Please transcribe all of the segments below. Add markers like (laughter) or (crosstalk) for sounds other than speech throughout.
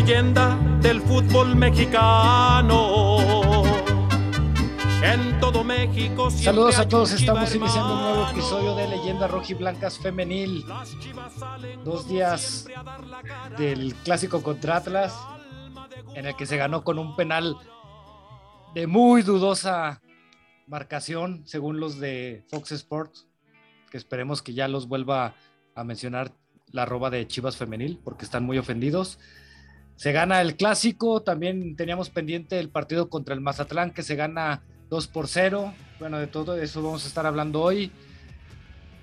leyenda del fútbol mexicano. En todo México. Saludos a todos, estamos iniciando un nuevo episodio de Leyenda Rojiblancas Femenil. Dos días del clásico contra Atlas, en el que se ganó con un penal de muy dudosa marcación, según los de Fox Sports, que esperemos que ya los vuelva a mencionar la roba de Chivas Femenil, porque están muy ofendidos. Se gana el clásico, también teníamos pendiente el partido contra el Mazatlán, que se gana 2 por 0. Bueno, de todo eso vamos a estar hablando hoy.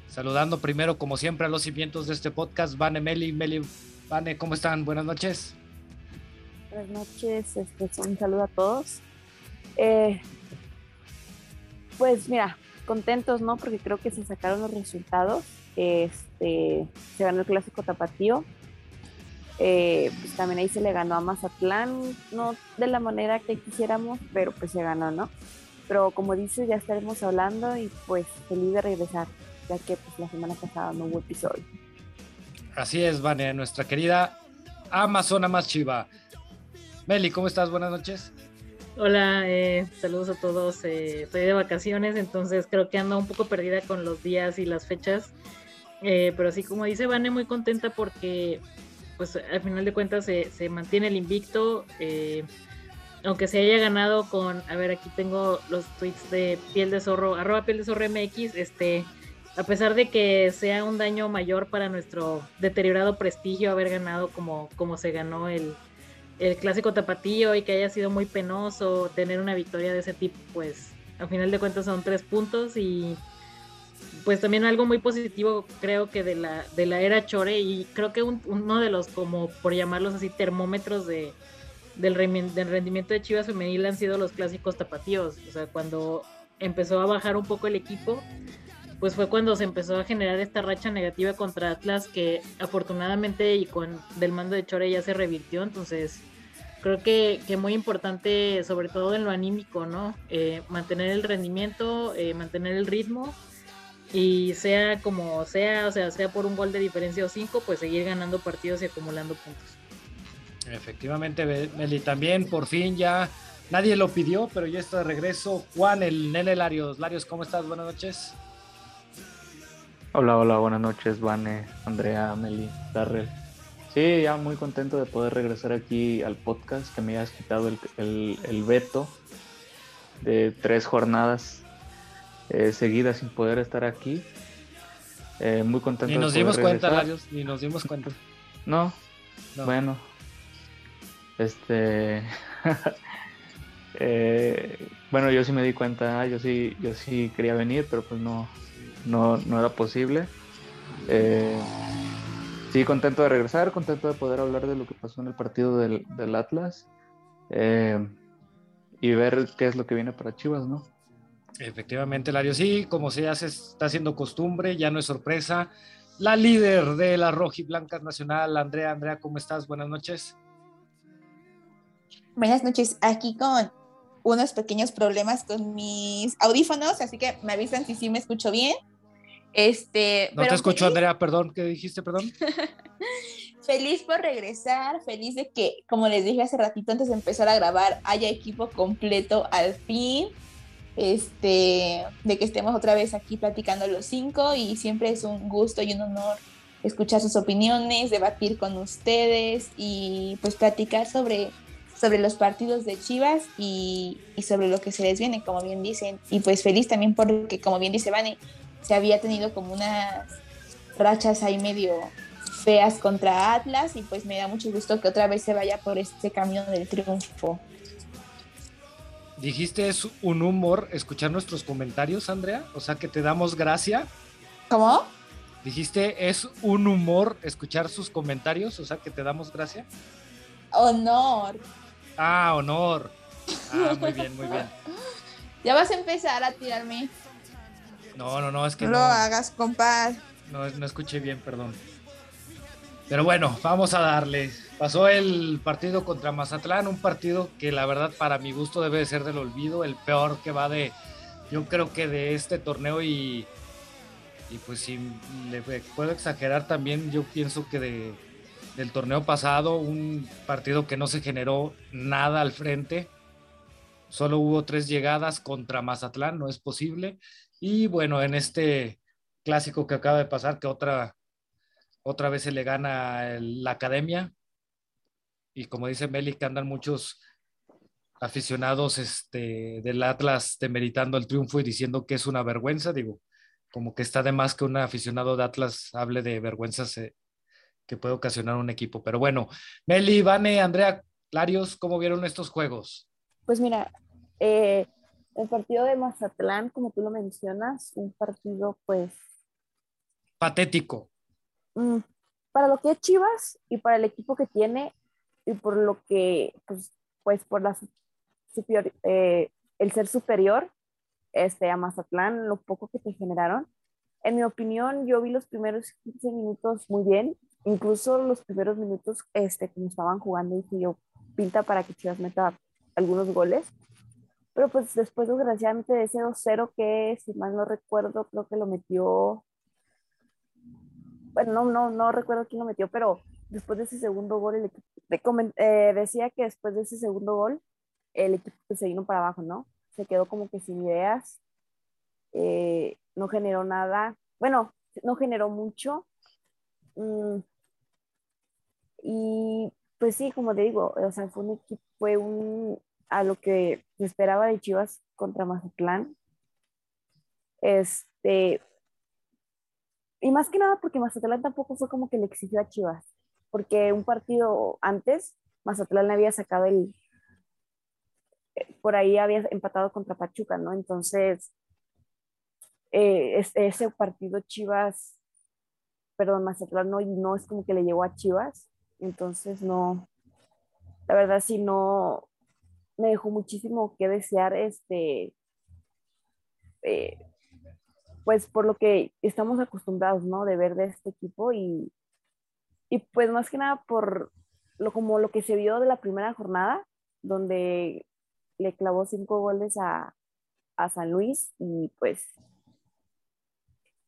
Saludando primero, como siempre, a los cimientos de este podcast, Vane, Meli, Meli, Vane, ¿cómo están? Buenas noches. Buenas noches, este, un saludo a todos. Eh, pues mira, contentos, ¿no? Porque creo que se sacaron los resultados. Este, se ganó el clásico tapatío. Eh, pues también ahí se le ganó a Mazatlán, no de la manera que quisiéramos, pero pues se ganó, ¿no? Pero como dices, ya estaremos hablando y pues feliz de regresar, ya que pues la semana pasada no hubo episodio. Así es, Vane, nuestra querida Amazona más chiva. Meli, ¿cómo estás? Buenas noches. Hola, eh, saludos a todos. Eh, estoy de vacaciones, entonces creo que ando un poco perdida con los días y las fechas. Eh, pero así como dice Vane, muy contenta porque, pues, al final de cuentas se, se mantiene el invicto. aunque se haya ganado con, a ver, aquí tengo los tweets de Piel de Zorro, arroba Piel de Zorro MX, este, a pesar de que sea un daño mayor para nuestro deteriorado prestigio haber ganado como, como se ganó el, el clásico tapatío y que haya sido muy penoso tener una victoria de ese tipo, pues al final de cuentas son tres puntos y pues también algo muy positivo creo que de la, de la era Chore y creo que uno de los como por llamarlos así termómetros de, del, del rendimiento de Chivas femenil han sido los clásicos tapatíos, o sea cuando empezó a bajar un poco el equipo pues fue cuando se empezó a generar esta racha negativa contra Atlas que afortunadamente y con del mando de Chore ya se revirtió, entonces creo que, que muy importante sobre todo en lo anímico, ¿no? Eh, mantener el rendimiento, eh, mantener el ritmo y sea como sea, o sea, sea por un gol de diferencia o cinco, pues seguir ganando partidos y acumulando puntos. Efectivamente, Meli, también por fin ya nadie lo pidió, pero ya está de regreso Juan, el nene Larios. Larios, ¿cómo estás? Buenas noches. Hola, hola, buenas noches, Vane, Andrea, Meli, Darrell. Sí, ya muy contento de poder regresar aquí al podcast, que me hayas quitado el, veto de tres jornadas eh, seguidas sin poder estar aquí. Eh, muy contento. Ni nos dimos cuenta, Larios, ni nos dimos cuenta. No, bueno, este, (laughs) eh, bueno, yo sí me di cuenta, yo sí, yo sí quería venir, pero pues no, no, no era posible. Eh, sí, contento de regresar, contento de poder hablar de lo que pasó en el partido del, Atlas eh, y ver qué es lo que viene para Chivas, ¿no? Efectivamente, Lario, sí, como se ya se está haciendo costumbre, ya no es sorpresa. La líder de la Blancas Nacional, Andrea. Andrea, ¿cómo estás? Buenas noches. Buenas noches, aquí con unos pequeños problemas con mis audífonos, así que me avisan si sí me escucho bien. Este, no te escucho, Andrea, perdón, ¿qué dijiste, perdón? (laughs) feliz por regresar, feliz de que, como les dije hace ratito antes de empezar a grabar, haya equipo completo al fin. Este, de que estemos otra vez aquí platicando los cinco y siempre es un gusto y un honor escuchar sus opiniones, debatir con ustedes y pues platicar sobre, sobre los partidos de Chivas y, y sobre lo que se les viene, como bien dicen. Y pues feliz también porque, como bien dice Vane, se había tenido como unas rachas ahí medio feas contra Atlas y pues me da mucho gusto que otra vez se vaya por este camino del triunfo. Dijiste es un humor escuchar nuestros comentarios, Andrea, o sea que te damos gracia. ¿Cómo? Dijiste es un humor escuchar sus comentarios, o sea que te damos gracia. Honor. Ah, honor. Ah, muy bien, muy bien. (laughs) ya vas a empezar a tirarme no, no, no, es que no. lo hagas, compadre. No, no escuché bien, perdón. Pero bueno, vamos a darle. Pasó el partido contra Mazatlán, un partido que la verdad para mi gusto debe de ser del olvido, el peor que va de, yo creo que de este torneo y, y pues si le puedo exagerar también, yo pienso que de, del torneo pasado, un partido que no se generó nada al frente. Solo hubo tres llegadas contra Mazatlán, no es posible. Y bueno, en este clásico que acaba de pasar, que otra, otra vez se le gana la academia. Y como dice Meli, que andan muchos aficionados este, del Atlas demeritando el triunfo y diciendo que es una vergüenza, digo, como que está de más que un aficionado de Atlas hable de vergüenzas eh, que puede ocasionar un equipo. Pero bueno, Meli, Vane, Andrea, Larios, ¿cómo vieron estos juegos? Pues mira, eh, el partido de Mazatlán, como tú lo mencionas, un partido pues... Patético. Mm, para lo que es Chivas y para el equipo que tiene y por lo que, pues, pues por la superior, eh, el ser superior este, a Mazatlán, lo poco que te generaron. En mi opinión, yo vi los primeros 15 minutos muy bien, incluso los primeros minutos, este, como estaban jugando, y yo, pinta para que Chivas meta algunos goles. Pero pues después, desgraciadamente, de ese 2-0 que, si mal no recuerdo, creo que lo metió. Bueno, no, no, no recuerdo quién lo metió, pero después de ese segundo gol, el equipo, eh, decía que después de ese segundo gol, el equipo se vino para abajo, ¿no? Se quedó como que sin ideas, eh, no generó nada, bueno, no generó mucho. Mm, y pues sí, como te digo, o sea, fue un equipo, fue un, a lo que se esperaba de Chivas contra Mazatlán. Este, y más que nada porque Mazatlán tampoco fue como que le exigió a Chivas, porque un partido antes, Mazatlán había sacado el, por ahí había empatado contra Pachuca, ¿no? Entonces, eh, ese partido Chivas, perdón, Mazatlán no, no es como que le llegó a Chivas, entonces no, la verdad sí no, me dejó muchísimo que desear, este, eh, pues por lo que estamos acostumbrados, ¿no? De ver de este equipo y, y pues más que nada por lo como lo que se vio de la primera jornada, donde le clavó cinco goles a, San Luis y pues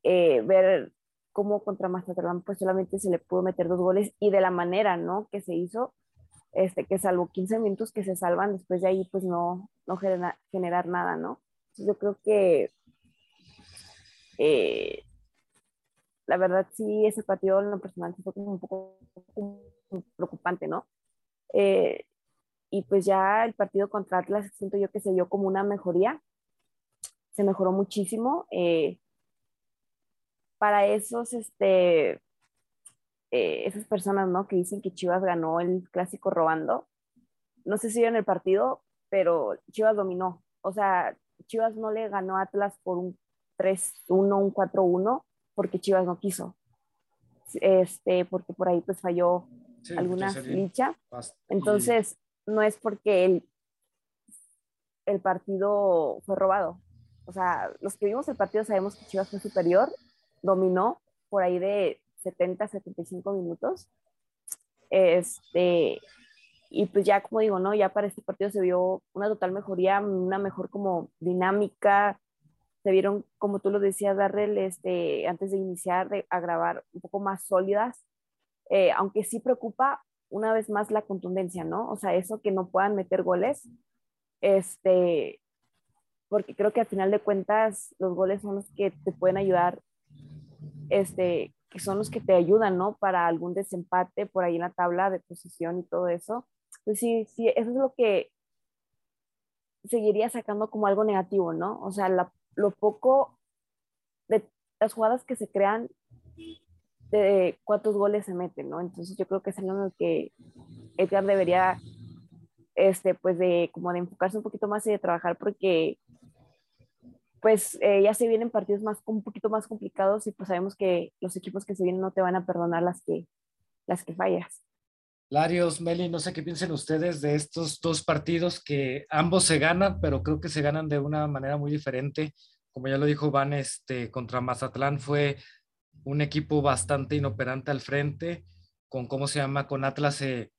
eh, ver cómo contra Mazatlán pues solamente se le pudo meter dos goles y de la manera, ¿no? Que se hizo, este, que salvo 15 minutos que se salvan, después de ahí pues no, no generar nada, ¿no? yo creo que eh, la verdad sí, ese partido en lo personal fue como un poco preocupante, ¿no? Eh, y pues ya el partido contra Atlas siento yo que se dio como una mejoría, se mejoró muchísimo. Eh, para esos, este, eh, esas personas, ¿no? Que dicen que Chivas ganó el clásico robando, no sé si en el partido, pero Chivas dominó. O sea, Chivas no le ganó a Atlas por un 3-1, un 4-1, porque Chivas no quiso. Este, porque por ahí pues falló alguna ficha. Entonces, no es porque el, el partido fue robado. O sea, los que vimos el partido sabemos que Chivas fue superior, dominó por ahí de 70, 75 minutos. Este, y pues ya como digo, ¿no? Ya para este partido se vio una total mejoría, una mejor como dinámica, se vieron, como tú lo decías, Darrell, este, antes de iniciar a grabar, un poco más sólidas, eh, aunque sí preocupa una vez más la contundencia, ¿no? O sea, eso que no puedan meter goles, este, porque creo que al final de cuentas los goles son los que te pueden ayudar, este, que son los que te ayudan, ¿no? Para algún desempate por ahí en la tabla de posición y todo eso. Pues sí, sí, eso es lo que seguiría sacando como algo negativo, ¿no? O sea, lo poco de las jugadas que se crean de cuántos goles se meten, ¿no? Entonces yo creo que es algo en el que Edgar debería, este, pues de, como de enfocarse un poquito más y de trabajar porque pues eh, ya se vienen partidos más, un poquito más complicados y pues sabemos que los equipos que se vienen no te van a perdonar las que, las que fallas. Larios, Meli, no sé qué piensen ustedes de estos dos partidos que ambos se ganan, pero creo que se ganan de una manera muy diferente. Como ya lo dijo Van, este, contra Mazatlán fue un equipo bastante inoperante al frente, con cómo se llama, con Atlas se,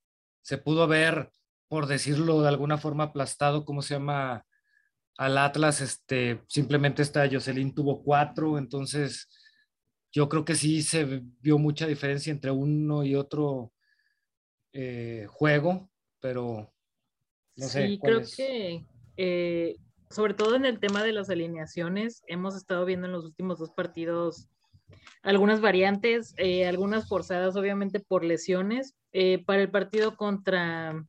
se pudo ver, por decirlo de alguna forma, aplastado, cómo se llama, al Atlas, este, simplemente esta Jocelyn tuvo cuatro, entonces yo creo que sí se vio mucha diferencia entre uno y otro eh, juego, pero no sé. Sí, creo que eh, sobre todo en el tema de las alineaciones, hemos estado viendo en los últimos dos partidos algunas variantes, eh, algunas forzadas obviamente por lesiones. para el partido contra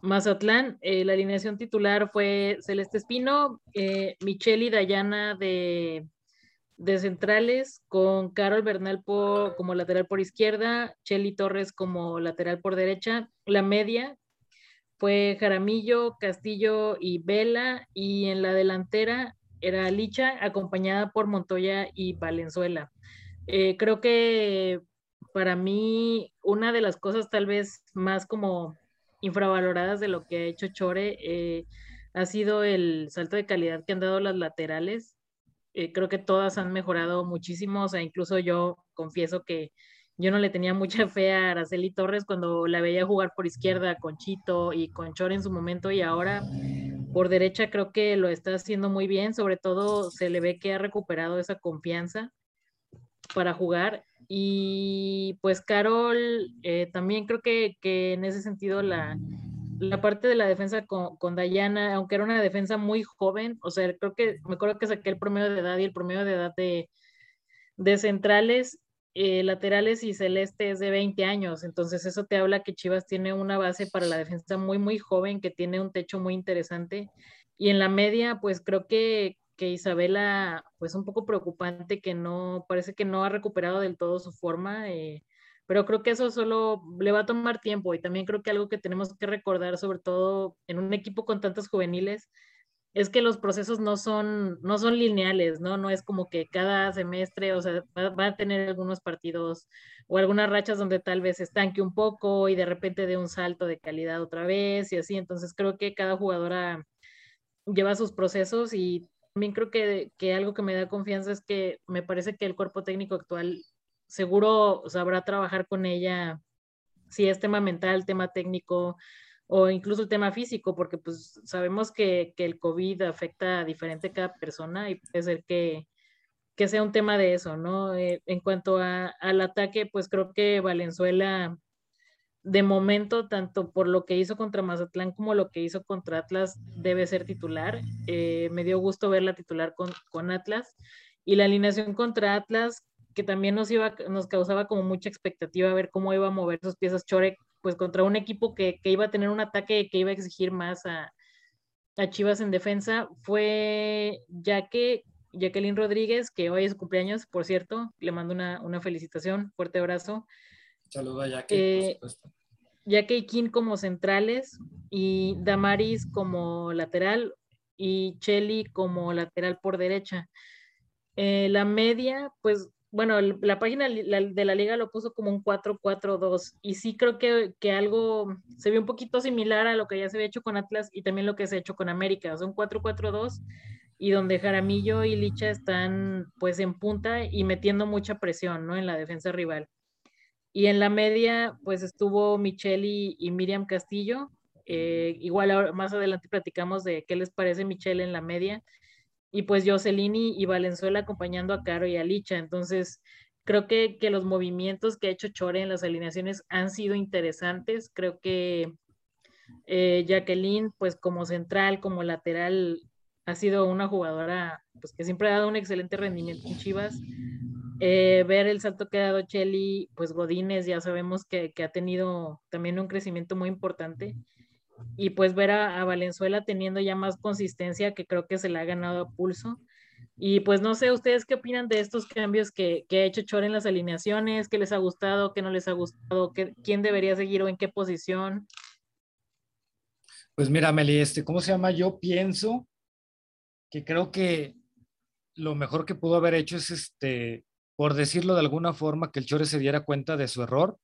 Mazatlán, la alineación titular fue Celeste Espino, Michelle y Dayana de de centrales con Carol Bernal como lateral por izquierda, Chelly Torres como lateral por derecha. La media fue Jaramillo, Castillo y Vela y en la delantera era Licha acompañada por Montoya y Valenzuela. Eh, creo que para mí una de las cosas tal vez más como infravaloradas de lo que ha hecho Chore eh, ha sido el salto de calidad que han dado las laterales eh, creo que todas han mejorado muchísimo, o sea, incluso yo confieso que yo no le tenía mucha (laughs) fe a Araceli Torres cuando la veía jugar por izquierda con Chito y con Chor en su momento y ahora por derecha creo que lo está haciendo muy bien, sobre todo se le ve que ha recuperado esa confianza para jugar. Y pues Carol eh, también creo que, que en ese sentido la, la parte de la defensa con, con, Dayana, aunque era una defensa muy joven, o sea, creo que me acuerdo que saqué el promedio de edad y el promedio de edad de, de centrales, eh, laterales y celeste es de 20 años, entonces eso te habla que Chivas tiene una base para la defensa muy, muy joven, que tiene un techo muy interesante. Y en la media, pues creo que, que Isabela, pues un poco preocupante que no, parece que no ha recuperado del todo su forma. Eh, pero creo que eso solo le va a tomar tiempo y también creo que algo que tenemos que recordar, sobre todo en un equipo con tantos juveniles, es que los procesos no son, no son lineales, ¿no? No es como que cada semestre, o sea, va, a tener algunos partidos o algunas rachas donde tal vez estanque un poco y de repente dé un salto de calidad otra vez y así. Entonces creo que cada jugadora lleva sus procesos y también creo que, que algo que me da confianza es que me parece que el cuerpo técnico actual seguro sabrá trabajar con ella si es tema mental, tema técnico o incluso el tema físico, porque pues sabemos que, el COVID afecta a diferente cada persona y puede ser que, sea un tema de eso, ¿no? Eh, en cuanto al ataque, pues creo que Valenzuela, de momento, tanto por lo que hizo contra Mazatlán como lo que hizo contra Atlas, debe ser titular. Eh, me dio gusto verla titular con, con Atlas. Y la alineación contra Atlas, que también nos, iba, nos causaba como mucha expectativa ver cómo iba a mover sus piezas Chore, pues contra un equipo que, iba a tener un ataque que iba a exigir más a, Chivas en defensa, fue ya que Jacqueline Rodríguez, que hoy es su cumpleaños, por cierto, le mando una, felicitación, fuerte abrazo. Saludos a Jackie, por eh, y King como centrales y Damaris como lateral y Chelly como lateral por derecha. Eh, la media, pues bueno, la página de la liga lo puso como un 4-4-2 y sí creo que, algo se ve un poquito similar a lo que ya se había hecho con Atlas y también lo que se ha hecho con América, o sea, un 4-4-2 y donde Jaramillo y Licha están pues en punta y metiendo mucha presión, ¿no? En la defensa rival. Y en la media pues estuvo Michelle y, Miriam Castillo, eh, igual más adelante platicamos de qué les parece Michelle en la media y pues Jocelyn y Valenzuela acompañando a Caro y a Licha. Entonces, creo que, los movimientos que ha hecho Chore en las alineaciones han sido interesantes. Creo que eh, Jacqueline, pues como central, como lateral, ha sido una jugadora pues, que siempre ha dado un excelente rendimiento en Chivas. Eh, ver el salto que ha dado Chelly, pues Godínez, ya sabemos que, que, ha tenido también un crecimiento muy importante y pues ver a, Valenzuela teniendo ya más consistencia que creo que se le ha ganado a pulso. Y pues no sé, ¿ustedes qué opinan de estos cambios que, que ha hecho Chor en las alineaciones? ¿Qué les ha gustado? ¿Qué no les ha gustado? ¿Qué, ¿Quién debería seguir o en qué posición? Pues mira, Meli, este, ¿cómo se llama? Yo pienso que creo que lo mejor que pudo haber hecho es, este, por decirlo de alguna forma, que el Chore se diera cuenta de su error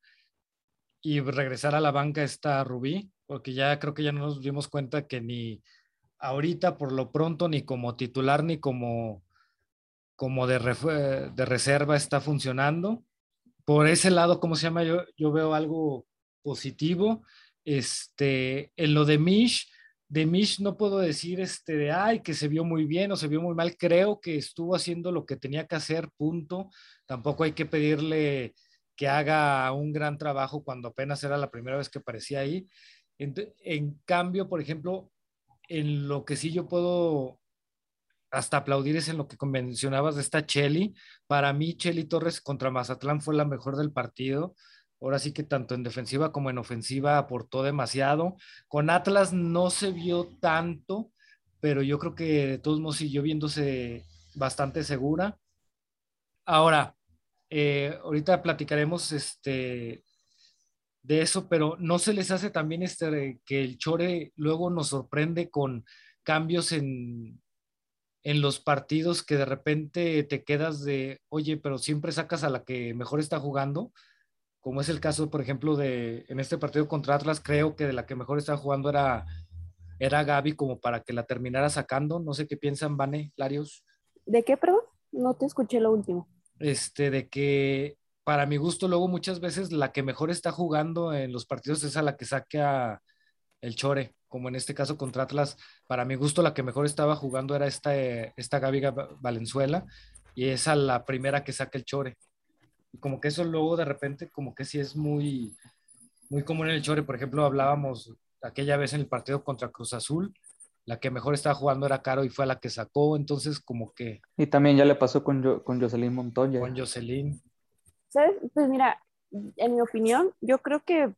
y regresar a la banca esta Rubí porque ya creo que ya no nos dimos cuenta que ni ahorita por lo pronto ni como titular ni como, como de, de reserva está funcionando. Por ese lado, ¿cómo se llama? Yo, yo veo algo positivo. Este, en lo de Mish, de Mish no puedo decir este de ay que se vio muy bien o se vio muy mal. Creo que estuvo haciendo lo que tenía que hacer, punto. Tampoco hay que pedirle que haga un gran trabajo cuando apenas era la primera vez que aparecía ahí. En, cambio, por ejemplo, en lo que sí yo puedo hasta aplaudir es en lo que mencionabas de esta Cheli. Para mí, Cheli Torres contra Mazatlán fue la mejor del partido. Ahora sí que tanto en defensiva como en ofensiva aportó demasiado. Con Atlas no se vio tanto, pero yo creo que de todos modos siguió viéndose bastante segura. Ahora, eh, ahorita platicaremos este, de eso, pero no se les hace también este, que el Chore luego nos sorprende con cambios en, en los partidos que de repente te quedas de, oye, pero siempre sacas a la que mejor está jugando, como es el caso, por ejemplo, de en este partido contra Atlas, creo que de la que mejor está jugando era, era Gaby, como para que la terminara sacando. No sé qué piensan, Vane, Larios. ¿De qué, perdón? No te escuché lo último. Este, de que para mi gusto, luego muchas veces la que mejor está jugando en los partidos es a la que saque a el Chore como en este caso contra Atlas, para mi gusto la que mejor estaba jugando era esta, esta Gaby Valenzuela y esa la primera que saca el Chore. Y como que eso luego de repente como que sí es muy, muy común en el Chore. Por ejemplo, hablábamos aquella vez en el partido contra Cruz Azul, la que mejor estaba jugando era Caro y fue a la que sacó, entonces como que... Y también ya le pasó con, con Jocelyn Montoya. Con Jocelyn. ¿Sabes? Pues mira, en mi opinión, yo creo que,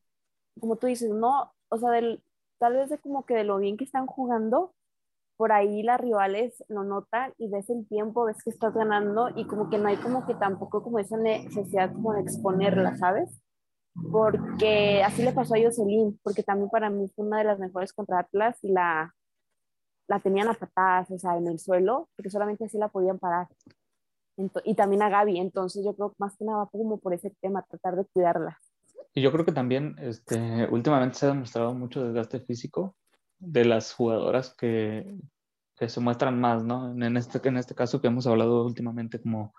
como tú dices, no, o sea, del, tal vez de como que de lo bien que están jugando, por ahí las rivales lo notan y ves el tiempo, ves que estás ganando y como que no hay como que tampoco como esa necesidad como de exponerla, ¿sabes? Porque así le pasó a Jocelyn, porque también para mí fue una de las mejores contra Atlas y la, la tenían a patadas, o sea, en el suelo, porque solamente así la podían parar. Y también a Gaby, entonces yo creo más que nada como por ese tema, tratar de cuidarla. Y yo creo que también este, últimamente se ha demostrado mucho desgaste físico de las jugadoras que, que se muestran más, ¿no? En este, en este caso que hemos hablado últimamente como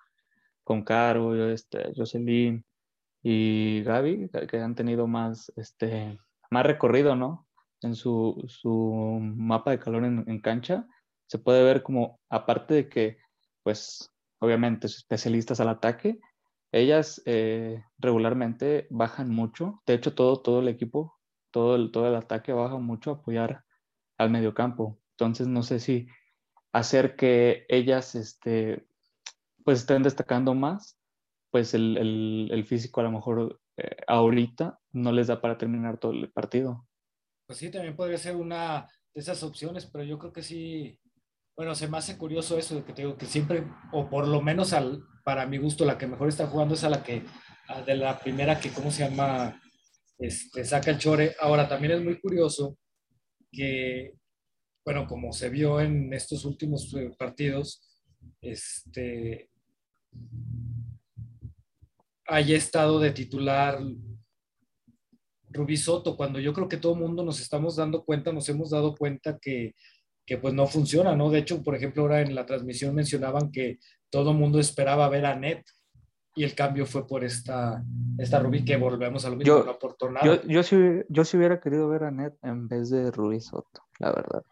con Caro, este, Jocelyn y Gaby, que han tenido más, este, más recorrido, ¿no? En su, su mapa de calor en, en cancha, se puede ver como, aparte de que, pues, obviamente, especialistas al ataque, ellas eh, regularmente bajan mucho. De hecho, todo, todo el equipo, todo el, todo el ataque baja mucho a apoyar al mediocampo. Entonces, no sé si hacer que ellas este, pues estén destacando más, pues el, el, físico a lo mejor eh, ahorita no les da para terminar todo el partido. Pues sí, también podría ser una de esas opciones, pero yo creo que sí, bueno, se me hace curioso eso de que te digo que siempre, o por lo menos al, para mi gusto, la que mejor está jugando es a la que, de la primera que, ¿cómo se llama? Este, saca el chore. Ahora, también es muy curioso que, bueno, como se vio en estos últimos eh, partidos, este, haya estado de titular Rubí Soto, cuando yo creo que todo el mundo nos estamos dando cuenta, nos hemos dado cuenta que que pues no funciona, ¿no? De hecho, por ejemplo, ahora en la transmisión mencionaban que todo el mundo esperaba ver a Net y el cambio fue por esta, esta Rubí que volvemos a lo mismo, yo, no aportó nada. Yo, yo, sí, yo sí hubiera querido ver a Net en vez de Rubí Soto, la verdad.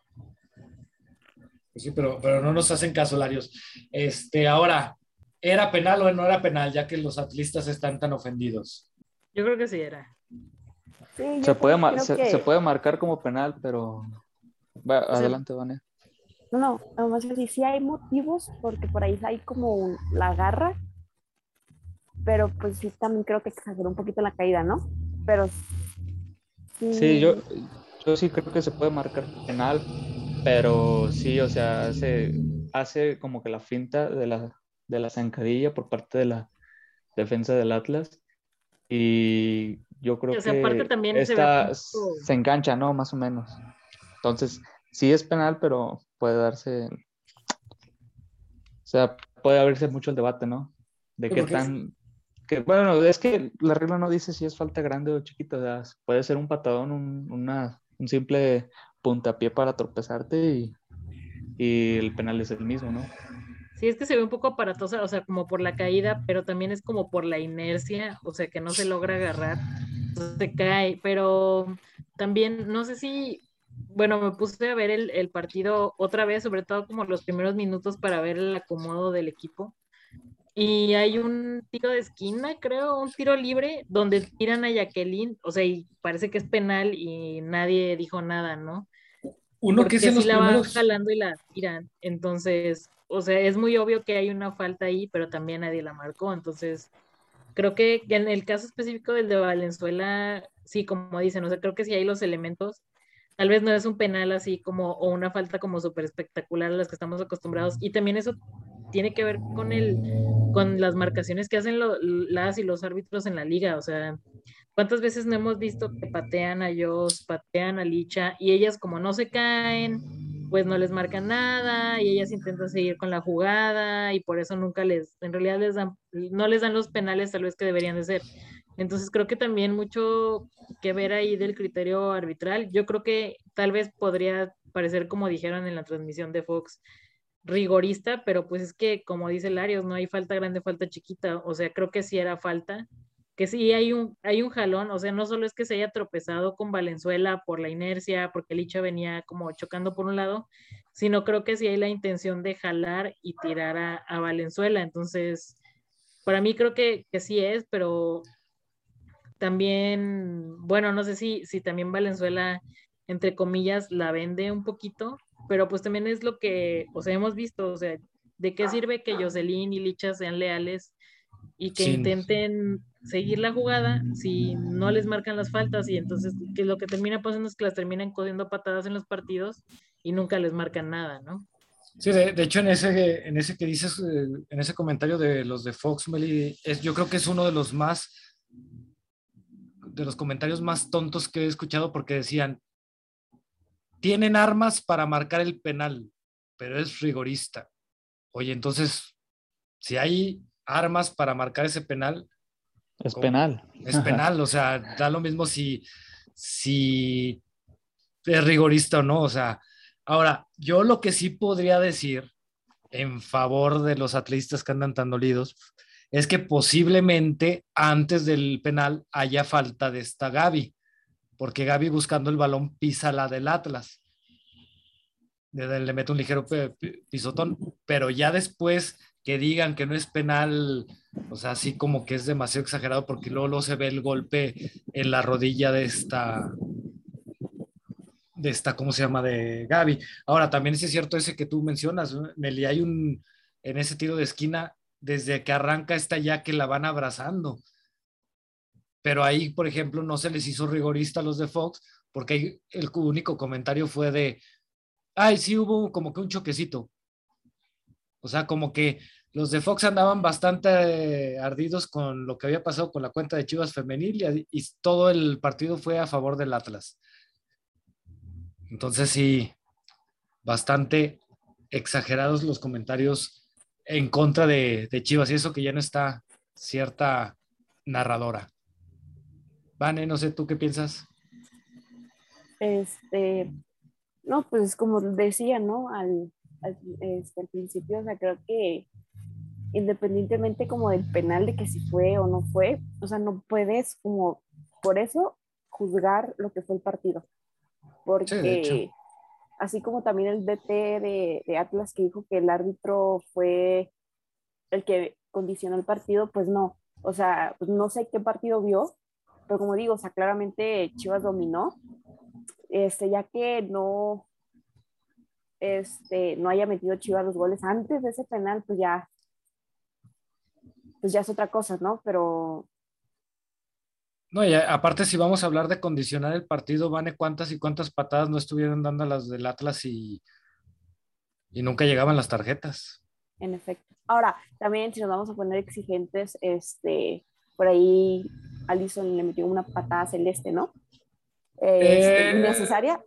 Pues sí, pero, pero no nos hacen caso, Larios. Este, ahora, ¿era penal o no era penal, ya que los atlistas están tan ofendidos? Yo creo que sí era. se, puede, se, se puede marcar como penal, pero Va, adelante, Vane. No, no, vamos a decir, sí hay motivos porque por ahí hay como la garra, pero pues sí también creo que exageró un poquito la caída, ¿no? Pero sí, yo, yo sí creo que se puede marcar penal, pero sí, o sea, hace, hace como que la finta de la, de la zancadilla por parte de la defensa del Atlas y yo creo que también se, se engancha, ¿no? Más o menos. Entonces, sí es penal, pero puede darse, o sea, puede abrirse mucho el debate, ¿no? De qué tan, que, bueno, es que la regla no dice si es falta grande o chiquita, o sea, puede ser un patadón, un, una, un simple puntapié para tropezarte y, y el penal es el mismo, ¿no? Sí, es que se ve un poco aparatosa, o sea, como por la caída, pero también es como por la inercia, o sea, que no se logra agarrar, se cae, pero también, no sé si bueno, me puse a ver el, partido otra vez, sobre todo como los primeros minutos para ver el acomodo del equipo. y hay un tiro de esquina, creo, un tiro libre, donde tiran a Jacqueline, o sea, y parece que es penal y nadie dijo nada, ¿no? Uno que se los la primeros... van jalando y la tiran. Entonces, o sea, es muy obvio que hay una falta ahí, pero también nadie la marcó. Entonces, creo que en el caso específico del de Valenzuela, sí, como dicen, o sea, creo que sí hay los elementos. Tal vez no es un penal así como, o una falta como súper espectacular a las que estamos acostumbrados. Y también eso tiene que ver con el, con las marcaciones que hacen las y los árbitros en la liga. O sea, ¿cuántas veces no hemos visto que patean a Jos, patean a Licha, y ellas como no se caen, pues no les marcan nada, y ellas intentan seguir con la jugada, y por eso nunca les, en realidad les dan, no les dan los penales tal vez que deberían de ser. Entonces creo que también mucho que ver ahí del criterio arbitral. Yo creo que tal vez podría parecer como dijeron en la transmisión de Fox, rigorista, pero pues es que como dice Larios, no hay falta grande, falta chiquita, o sea, creo que sí era falta, que sí hay un, hay un jalón, o sea, no solo es que se haya tropezado con Valenzuela por la inercia, porque Licha venía como chocando por un lado, sino creo que sí hay la intención de jalar y tirar a, a Valenzuela, entonces, para mí creo que, que sí es, pero también, bueno, no sé si, si también Valenzuela, entre comillas, la vende un poquito, pero pues también es lo que, o sea, hemos visto, o sea, ¿de qué sirve que Jocelyn y Licha sean leales y que intenten seguir la jugada si no les marcan las faltas y entonces que lo que termina pasando es que las terminan codiendo patadas en los partidos y nunca les marcan nada, ¿no? Sí, de, hecho en ese, en ese que dices, eh, en ese comentario de los de Fox, Meli, es, yo creo que es uno de los más, de los comentarios más tontos que he escuchado porque decían, tienen armas para marcar el penal, pero es rigorista. Oye, entonces, si hay armas para marcar ese penal. Es penal. Es penal, o sea, da lo mismo si, si es rigorista o no. O sea, ahora, yo lo que sí podría decir en favor de los atletistas que andan tan dolidos es que posiblemente antes del penal haya falta de esta Gaby porque Gaby buscando el balón pisa la del Atlas. Le mete un ligero pisotón, pero ya después que digan que no es penal, o sea, así como que es demasiado exagerado porque luego, se ve el golpe en la rodilla de esta, de esta, ¿cómo se llama? De Gaby. Ahora, también es cierto ese que tú mencionas, Meli, hay un, en ese tiro de esquina, desde que arranca esta ya que la van abrazando pero ahí, por ejemplo, no se les hizo rigorista a los de Fox, porque el único comentario fue de, ay, sí hubo como que un choquecito. O sea, como que los de Fox andaban bastante ardidos con lo que había pasado con la cuenta de Chivas Femenil y, todo el partido fue a favor del Atlas. Entonces sí, bastante exagerados los comentarios en contra de, de Chivas y eso que ya no está cierta narradora. Vane, no sé, ¿tú qué piensas? Este, no, pues como decía, ¿no? Al, este, al, principio, o sea, creo que independientemente como del penal de que si fue o no fue, o sea, no puedes como por eso juzgar lo que fue el partido. Porque así como también el DT de, de, Atlas que dijo que el árbitro fue el que condicionó el partido, pues no. O sea, pues no sé qué partido vio, pero como digo, o sea, claramente Chivas dominó, este, ya que no, este, no haya metido Chivas los goles antes de ese penal, pues ya, pues ya es otra cosa, ¿no? Pero... No, y aparte si vamos a hablar de condicionar el partido, Vane, cuántas y cuántas patadas no estuvieron dando las del Atlas y, y nunca llegaban las tarjetas. En efecto. Ahora, también si nos vamos a poner exigentes, este, por ahí Alison le metió una patada celeste, ¿no? Este, eh, ¿Necesaria?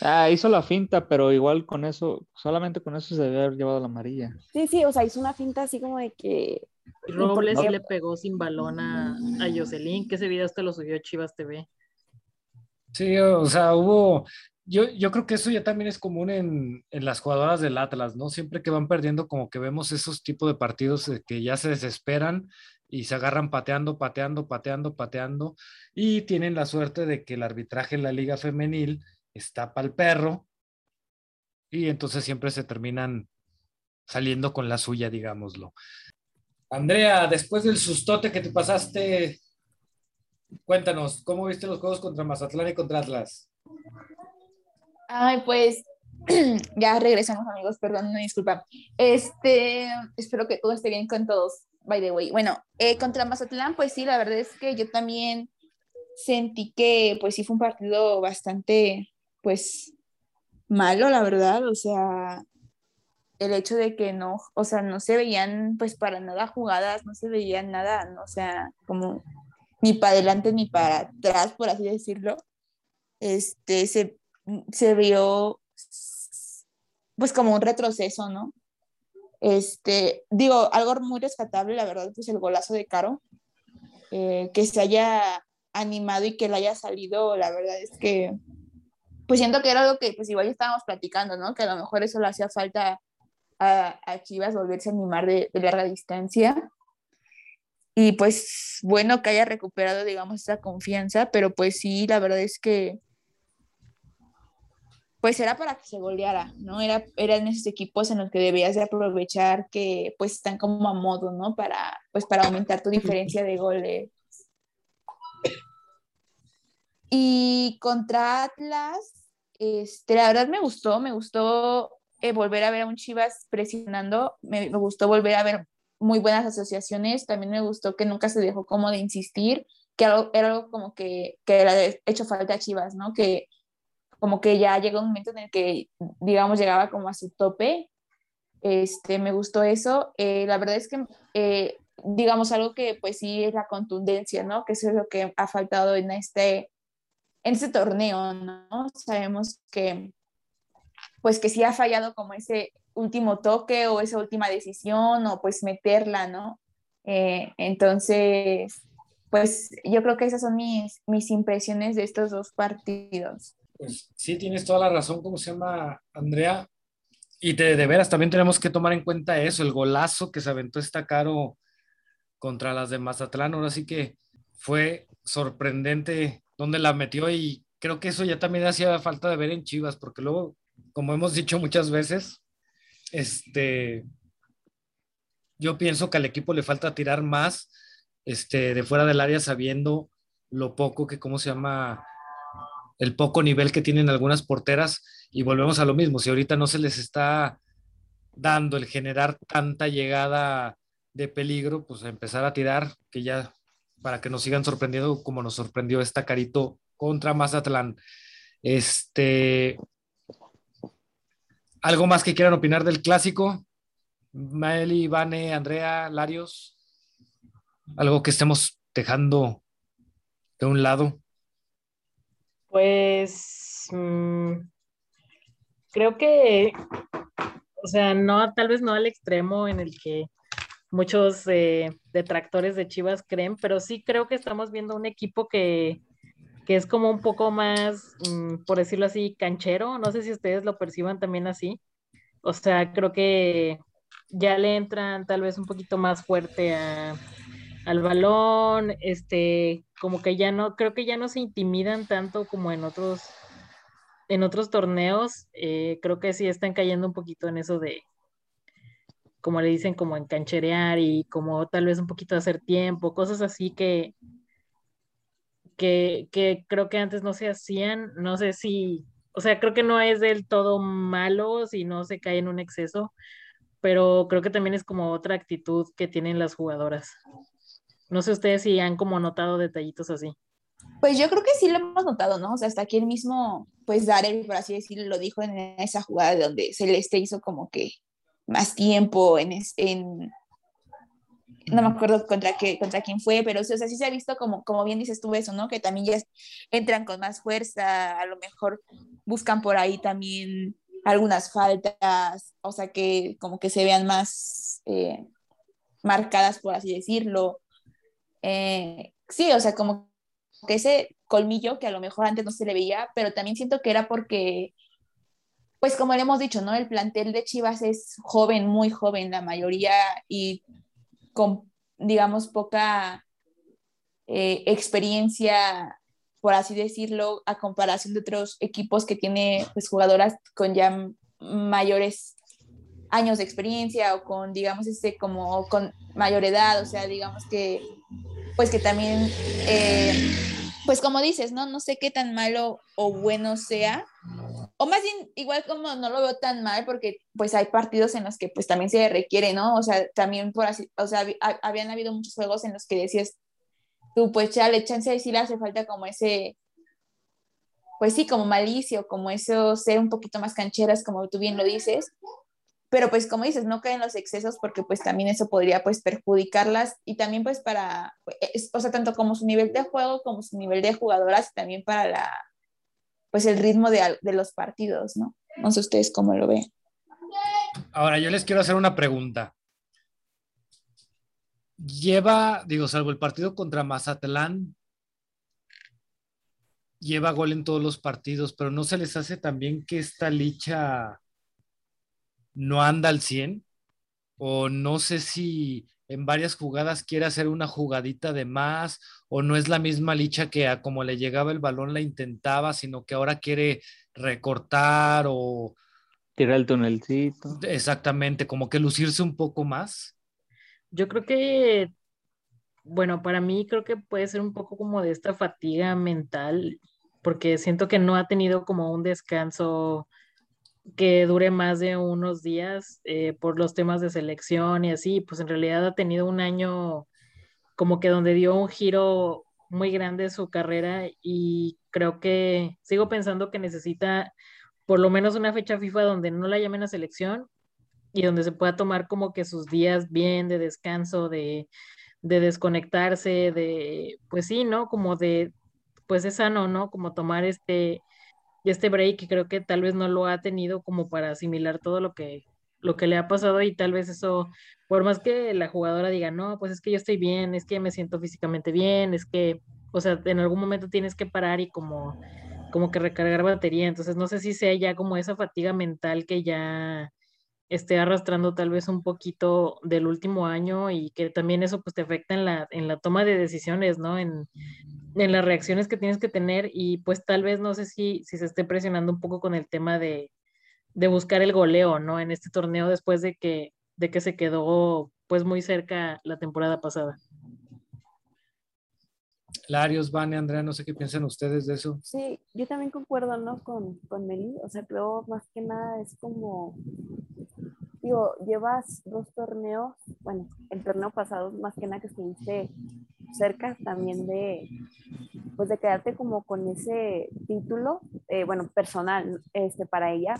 Ah, hizo la finta, pero igual con eso, solamente con eso se debe haber llevado la amarilla. Sí, sí, o sea, hizo una finta así como de que. Robles le pegó sin balón a, a Jocelyn, que ese video hasta lo subió Chivas TV. Sí, o sea, hubo. Yo, yo creo que eso ya también es común en, en las jugadoras del Atlas, ¿no? Siempre que van perdiendo, como que vemos esos tipos de partidos que ya se desesperan y se agarran pateando, pateando, pateando, pateando y tienen la suerte de que el arbitraje en la liga femenil está el perro y entonces siempre se terminan saliendo con la suya, digámoslo. Andrea, después del sustote que te pasaste, cuéntanos, ¿cómo viste los juegos contra Mazatlán y contra Atlas? Ay, pues (clears throat) ya regresamos, amigos, perdón, una disculpa. Este, espero que todo esté bien con todos, by the way. Bueno, eh, contra Mazatlán, pues sí, la verdad es que yo también sentí que, pues sí, fue un partido bastante, pues, malo, la verdad. O sea, el hecho de que no, o sea, no se veían, pues, para nada jugadas, no se veían nada, o sea, como ni para adelante ni para atrás, por así decirlo. Este, se, se vio pues como un retroceso, ¿no? Este, digo, algo muy rescatable, la verdad, pues el golazo de Caro, eh, que se haya animado y que le haya salido, la verdad es que, pues siento que era algo que pues igual ya estábamos platicando, ¿no? Que a lo mejor eso le hacía falta a, a Chivas volverse a animar de, de, larga distancia. Y pues bueno que haya recuperado, digamos, esa confianza, pero pues sí, la verdad es que pues era para que se goleara, ¿no? Era, eran esos equipos en los que debías de aprovechar que pues están como a modo, ¿no? Para, pues para aumentar tu diferencia de goles. Y contra Atlas, este, la verdad me gustó, me gustó eh, volver a ver a un Chivas presionando, me, gustó volver a ver muy buenas asociaciones, también me gustó que nunca se dejó como de insistir, que era algo como que, que era hecho falta a Chivas, ¿no? Que como que ya llegó un momento en el que, digamos, llegaba como a su tope. Este, me gustó eso. Eh, la verdad es que, eh, digamos, algo que pues sí es la contundencia, ¿no? Que eso es lo que ha faltado en este, en este torneo, ¿no? Sabemos que, pues que sí ha fallado como ese último toque o esa última decisión o pues meterla, ¿no? Eh, entonces, pues yo creo que esas son mis, mis impresiones de estos dos partidos pues sí, tienes toda la razón, ¿cómo se llama Andrea? Y de, de veras, también tenemos que tomar en cuenta eso, el golazo que se aventó esta Caro contra las de Mazatlán, ahora sí que fue sorprendente donde la metió y creo que eso ya también hacía falta de ver en Chivas, porque luego, como hemos dicho muchas veces, este, yo pienso que al equipo le falta tirar más este, de fuera del área sabiendo lo poco que, ¿cómo se llama? el poco nivel que tienen algunas porteras y volvemos a lo mismo, si ahorita no se les está dando el generar tanta llegada de peligro, pues empezar a tirar, que ya para que nos sigan sorprendiendo como nos sorprendió esta Carito contra Mazatlán. Este, ¿Algo más que quieran opinar del clásico? Maeli, Vane, Andrea, Larios. Algo que estemos dejando de un lado. Pues mmm, creo que, o sea, no, tal vez no al extremo en el que muchos eh, detractores de Chivas creen, pero sí creo que estamos viendo un equipo que, que es como un poco más, mmm, por decirlo así, canchero. No sé si ustedes lo perciban también así. O sea, creo que ya le entran tal vez un poquito más fuerte a, al balón, este, como que ya no, creo que ya no se intimidan tanto como en otros, en otros torneos, eh, creo que sí están cayendo un poquito en eso de, como le dicen, como en cancherear y como tal vez un poquito hacer tiempo, cosas así que, que, que creo que antes no se hacían, no sé si, o sea, creo que no es del todo malo si no se cae en un exceso, pero creo que también es como otra actitud que tienen las jugadoras. No sé ustedes si han como notado detallitos así. Pues yo creo que sí lo hemos notado, ¿no? O sea, hasta aquí el mismo, pues Darel, por así decirlo, lo dijo en esa jugada donde Celeste hizo como que más tiempo en, en no me acuerdo contra, qué, contra quién fue, pero o sea, sí se ha visto como, como bien dices tú eso, ¿no? Que también ya entran con más fuerza, a lo mejor buscan por ahí también algunas faltas, o sea, que como que se vean más eh, marcadas, por así decirlo. Eh, sí, o sea, como que ese colmillo que a lo mejor antes no se le veía, pero también siento que era porque, pues como le hemos dicho, ¿no? El plantel de Chivas es joven, muy joven la mayoría y con, digamos, poca eh, experiencia, por así decirlo, a comparación de otros equipos que tiene pues jugadoras con ya mayores años de experiencia o con, digamos, este, como con mayor edad, o sea, digamos que, pues que también, eh, pues como dices, ¿no? No sé qué tan malo o bueno sea, o más bien, igual como no lo veo tan mal, porque pues hay partidos en los que pues también se requiere, ¿no? O sea, también por así, o sea, habían habido muchos juegos en los que decías, tú pues ya le chance y sí le hace falta como ese, pues sí, como malicio, como eso, ser un poquito más cancheras, como tú bien lo dices, pero pues como dices, no caen los excesos porque pues también eso podría pues perjudicarlas y también pues para, o sea, tanto como su nivel de juego como su nivel de jugadoras y también para la, pues el ritmo de, de los partidos, ¿no? No sé ustedes cómo lo ven. Ahora, yo les quiero hacer una pregunta. Lleva, digo, salvo el partido contra Mazatlán, lleva gol en todos los partidos, pero no se les hace también que esta licha no anda al 100 o no sé si en varias jugadas quiere hacer una jugadita de más o no es la misma licha que a como le llegaba el balón la intentaba, sino que ahora quiere recortar o... Tirar el tonelcito. Exactamente, como que lucirse un poco más. Yo creo que, bueno, para mí creo que puede ser un poco como de esta fatiga mental, porque siento que no ha tenido como un descanso que dure más de unos días eh, por los temas de selección y así, pues en realidad ha tenido un año como que donde dio un giro muy grande su carrera y creo que sigo pensando que necesita por lo menos una fecha FIFA donde no la llamen a selección y donde se pueda tomar como que sus días bien de descanso, de, de desconectarse, de, pues sí, ¿no? Como de, pues es sano, ¿no? Como tomar este y este break creo que tal vez no lo ha tenido como para asimilar todo lo que, lo que le ha pasado y tal vez eso, por más que la jugadora diga, no, pues es que yo estoy bien, es que me siento físicamente bien, es que, o sea, en algún momento tienes que parar y como, como que recargar batería, entonces no sé si sea ya como esa fatiga mental que ya esté arrastrando tal vez un poquito del último año y que también eso pues te afecta en la, en la toma de decisiones, ¿no? En, en las reacciones que tienes que tener y pues tal vez no sé si, si se esté presionando un poco con el tema de, de buscar el goleo, ¿no? En este torneo después de que, de que se quedó pues muy cerca la temporada pasada. Larios, Vane, Andrea, no sé qué piensan ustedes de eso. Sí, yo también concuerdo, ¿no? Con, con Meli, o sea, creo más que nada es como, digo, llevas dos torneos, bueno, el torneo pasado más que nada que estuviste cerca también de, pues de quedarte como con ese título, eh, bueno, personal, este, para ella,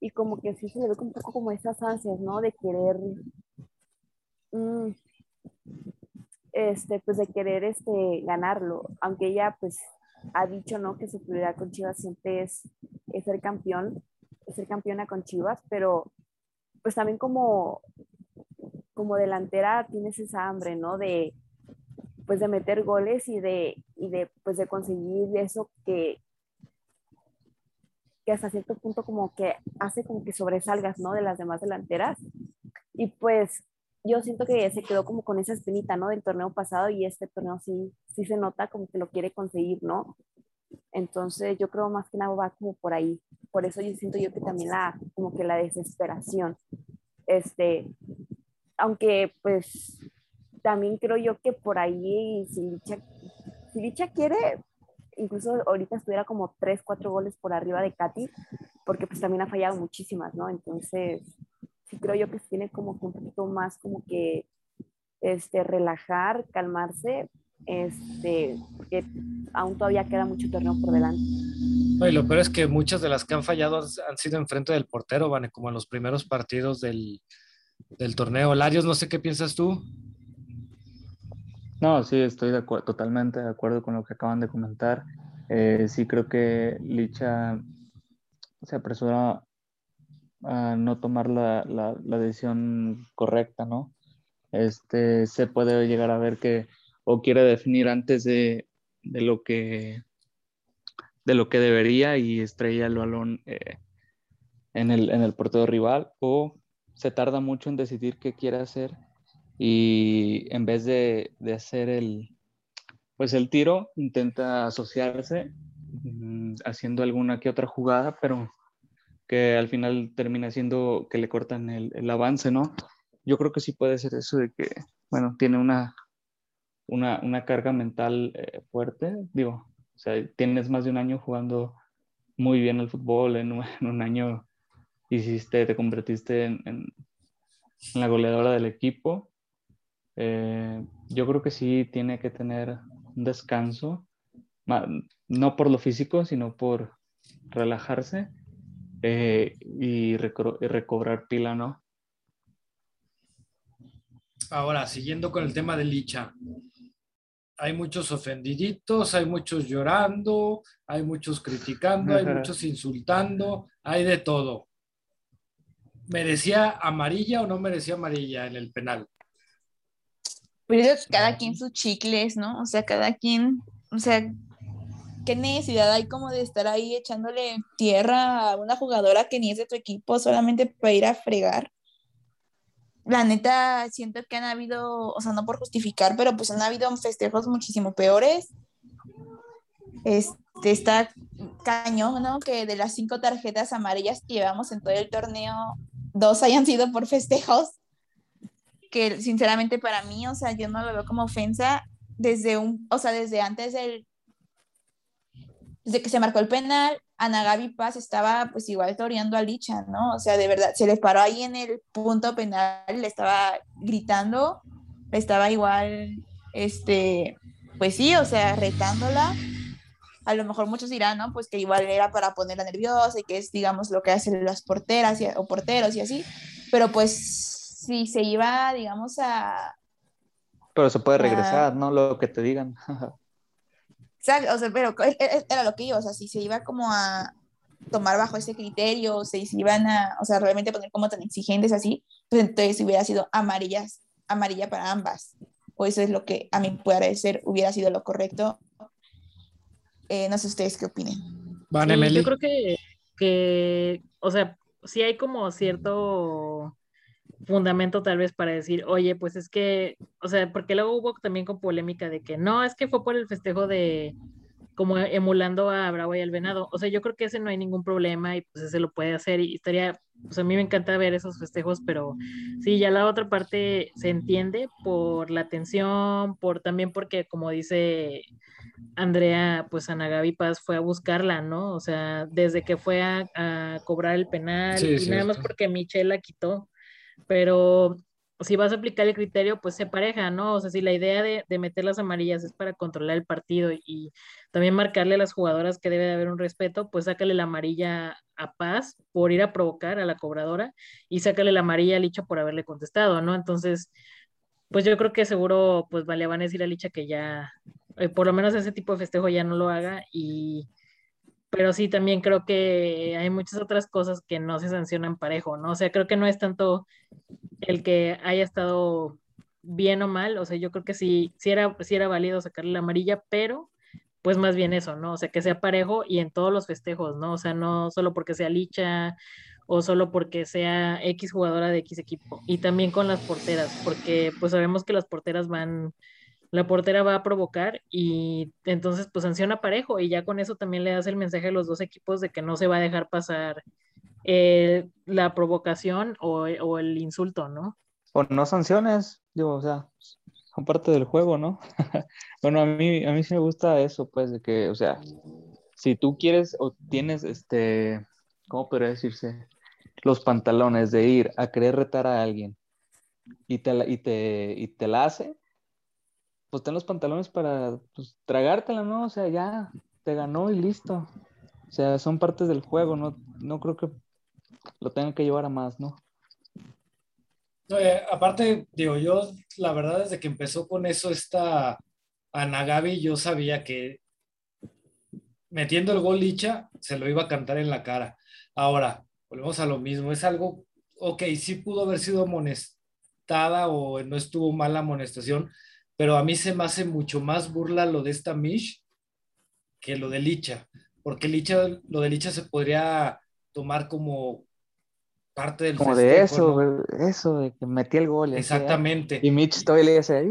y como que sí se le ve un poco como esas ansias, ¿no? De querer, mm, este, pues de querer, este, ganarlo, aunque ella, pues, ha dicho, ¿no? Que su prioridad con Chivas siempre es, es ser campeón, es ser campeona con Chivas, pero, pues también como, como delantera tienes esa hambre, ¿no? De, pues de meter goles y de, y de, pues de conseguir eso que, que hasta cierto punto como que hace como que sobresalgas, ¿no? De las demás delanteras. Y pues yo siento que se quedó como con esa espinita, ¿no? Del torneo pasado y este torneo sí, sí se nota como que lo quiere conseguir, ¿no? Entonces yo creo más que nada va como por ahí. Por eso yo siento yo que también la, como que la desesperación. Este, aunque pues también creo yo que por ahí, si Licha, si Licha quiere, incluso ahorita estuviera como 3, 4 goles por arriba de Katy, porque pues también ha fallado muchísimas, ¿no? Entonces, sí creo yo que tiene como que un poquito más como que este, relajar, calmarse, este, porque aún todavía queda mucho torneo por delante. Y lo peor es que muchas de las que han fallado han sido enfrente del portero, van como en los primeros partidos del, del torneo. Larios, no sé qué piensas tú. No, sí, estoy de acuerdo, totalmente de acuerdo con lo que acaban de comentar. Eh, sí creo que Licha se apresura a no tomar la, la, decisión correcta, ¿no? Este, se puede llegar a ver que o quiere definir antes de, de lo que de lo que debería y estrella el balón eh, en, el, en el portero rival o se tarda mucho en decidir qué quiere hacer y en vez de, hacer el, pues el tiro, intenta asociarse mm, haciendo alguna que otra jugada, pero que al final termina siendo que le cortan el, el avance, ¿no? Yo creo que sí puede ser eso de que, bueno, tiene una, una, una carga mental eh, fuerte, digo, o sea, tienes más de un año jugando muy bien el fútbol, en un, en un año hiciste, te convertiste en, en, en la goleadora del equipo. Eh, yo creo que sí tiene que tener un descanso, no por lo físico, sino por relajarse eh, y, reco y recobrar pila, ¿no? Ahora, siguiendo con el tema de Licha, hay muchos ofendiditos, hay muchos llorando, hay muchos criticando, hay muchos insultando, hay de todo. ¿Merecía amarilla o no merecía amarilla en el penal? Pues cada quien sus chicles, ¿no? O sea, cada quien, o sea, qué necesidad hay como de estar ahí echándole tierra a una jugadora que ni es de tu equipo solamente para ir a fregar. La neta, siento que han habido, o sea, no por justificar, pero pues han habido festejos muchísimo peores. Este está cañón, ¿no? Que de las cinco tarjetas amarillas que llevamos en todo el torneo, dos hayan sido por festejos. Que sinceramente para mí, o sea, yo no lo veo como ofensa desde un, o sea, desde antes del desde que se marcó el penal, Ana Gaby Paz estaba pues igual toreando a Licha, ¿no? O sea, de verdad, se le paró ahí en el punto penal, le estaba gritando, le estaba igual, este, pues sí, o sea, retándola. A lo mejor muchos dirán, ¿no? Pues que igual era para ponerla nerviosa y que es, digamos, lo que hacen las porteras o porteros y así. Pero pues si se iba, digamos, a... Pero se puede regresar, a... ¿no? Lo que te digan. (laughs) Exacto, o sea, pero e, e, era lo que iba, o sea, si se iba como a tomar bajo ese criterio, o si se iban a, o sea, realmente poner como tan exigentes así, pues entonces hubiera sido amarillas, amarilla para ambas. O eso es lo que a mí puede parecer hubiera sido lo correcto. Eh, no sé ustedes qué opinen. Vale, sí, yo creo que, que, o sea, sí hay como cierto fundamento tal vez para decir, oye, pues es que, o sea, porque luego hubo también con polémica de que no, es que fue por el festejo de como emulando a Bravo y al Venado. O sea, yo creo que ese no hay ningún problema y pues ese lo puede hacer y estaría, pues a mí me encanta ver esos festejos, pero sí, ya la otra parte se entiende por la tensión, por también porque como dice Andrea, pues Ana Gaby Paz fue a buscarla, ¿no? O sea, desde que fue a, a cobrar el penal sí, y nada más porque Michelle la quitó pero si vas a aplicar el criterio, pues se pareja, ¿no? O sea, si la idea de, de, meter las amarillas es para controlar el partido y también marcarle a las jugadoras que debe de haber un respeto, pues sácale la amarilla a Paz por ir a provocar a la cobradora y sácale la amarilla a Licha por haberle contestado, ¿no? Entonces, pues yo creo que seguro, pues vale, van a decir a Licha que ya, eh, por lo menos ese tipo de festejo ya no lo haga y pero sí también creo que hay muchas otras cosas que no se sancionan parejo, ¿no? O sea, creo que no es tanto el que haya estado bien o mal, o sea, yo creo que sí, sí era, sí era válido sacarle la amarilla, pero pues más bien eso, ¿no? O sea, que sea parejo y en todos los festejos, ¿no? O sea, no solo porque sea licha o solo porque sea X jugadora de X equipo. Y también con las porteras, porque pues sabemos que las porteras van la portera va a provocar y entonces pues sanciona parejo y ya con eso también le das el mensaje a los dos equipos de que no se va a dejar pasar eh, la provocación o, o, el insulto, ¿no? O no sanciones, digo, o sea, son parte del juego, ¿no? (laughs) bueno, a mí, a mí sí me gusta eso, pues, de que, o sea, si tú quieres o tienes, este, ¿cómo podría decirse? Los pantalones de ir a querer retar a alguien y te, y te, y te la hace, pues ten los pantalones para pues, tragártela, ¿no? O sea, ya te ganó y listo. O sea, son partes del juego, no, no creo que lo tengan que llevar a más, ¿no? Eh, aparte, digo, yo la verdad desde que empezó con eso esta Anagabi, yo sabía que metiendo el gol Licha, se lo iba a cantar en la cara. Ahora, volvemos a lo mismo, es algo, ok, sí pudo haber sido amonestada o no estuvo mal la amonestación, pero a mí se me hace mucho más burla lo de esta Mish que lo de Licha, porque Licha, lo de Licha se podría tomar como parte del como de eso, ¿no? eso de que metí el gol. Exactamente. Y Mitch todavía le dice,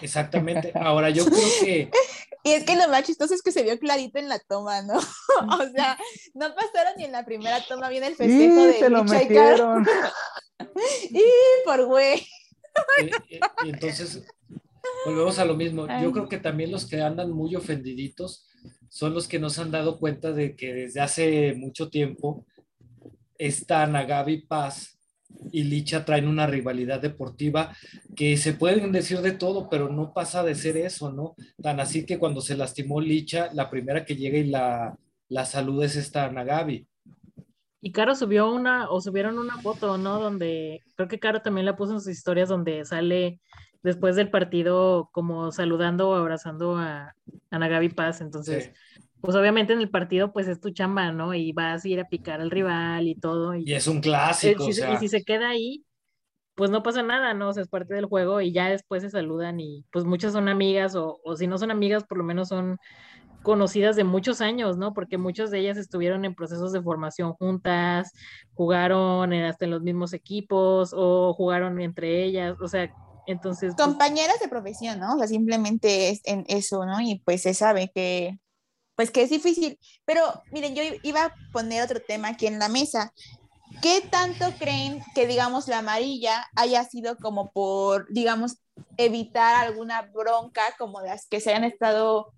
exactamente. Ahora yo creo que (laughs) Y es que lo más chistoso es que se vio clarito en la toma, ¿no? (laughs) o sea, no pasaron ni en la primera toma bien el festejo de se lo Micha y metieron. (laughs) y por güey. Y, y- y entonces, volvemos a lo mismo. Yo creo que también los que andan muy ofendiditos son los que no se han dado cuenta de que desde hace mucho tiempo esta Nagabi Paz y Licha traen una rivalidad deportiva que se pueden decir de todo, pero no pasa de ser eso, ¿no? Tan así que cuando se lastimó Licha, la primera que llega y la, la saluda es esta Nagabi. Y Caro subió una, o subieron una foto, ¿no? Donde creo que Caro también la puso en sus historias donde sale después del partido como saludando o abrazando a, a Nagabi Paz. Entonces, Sí. pues obviamente en el partido pues es tu chamba, ¿no? Y vas a ir a picar al rival y todo. Y, Y es un eh, clásico, si o se- sea, y si se queda ahí, pues no pasa nada, ¿no? O sea, es parte del juego y ya después se saludan y pues muchas son amigas o, o si no son amigas, por lo menos son conocidas de muchos años, ¿no? Porque muchas de ellas estuvieron en procesos de formación juntas, jugaron en- hasta en los mismos equipos o jugaron entre ellas, o sea, entonces... pues, Compañeras de profesión, ¿no? O sea, simplemente es en eso, ¿no? Y pues se sabe que, pues que es difícil. Pero miren, yo iba a poner otro tema aquí en la mesa. ¿Qué tanto creen que, digamos, la amarilla haya sido como por, digamos, evitar alguna bronca como las que se han estado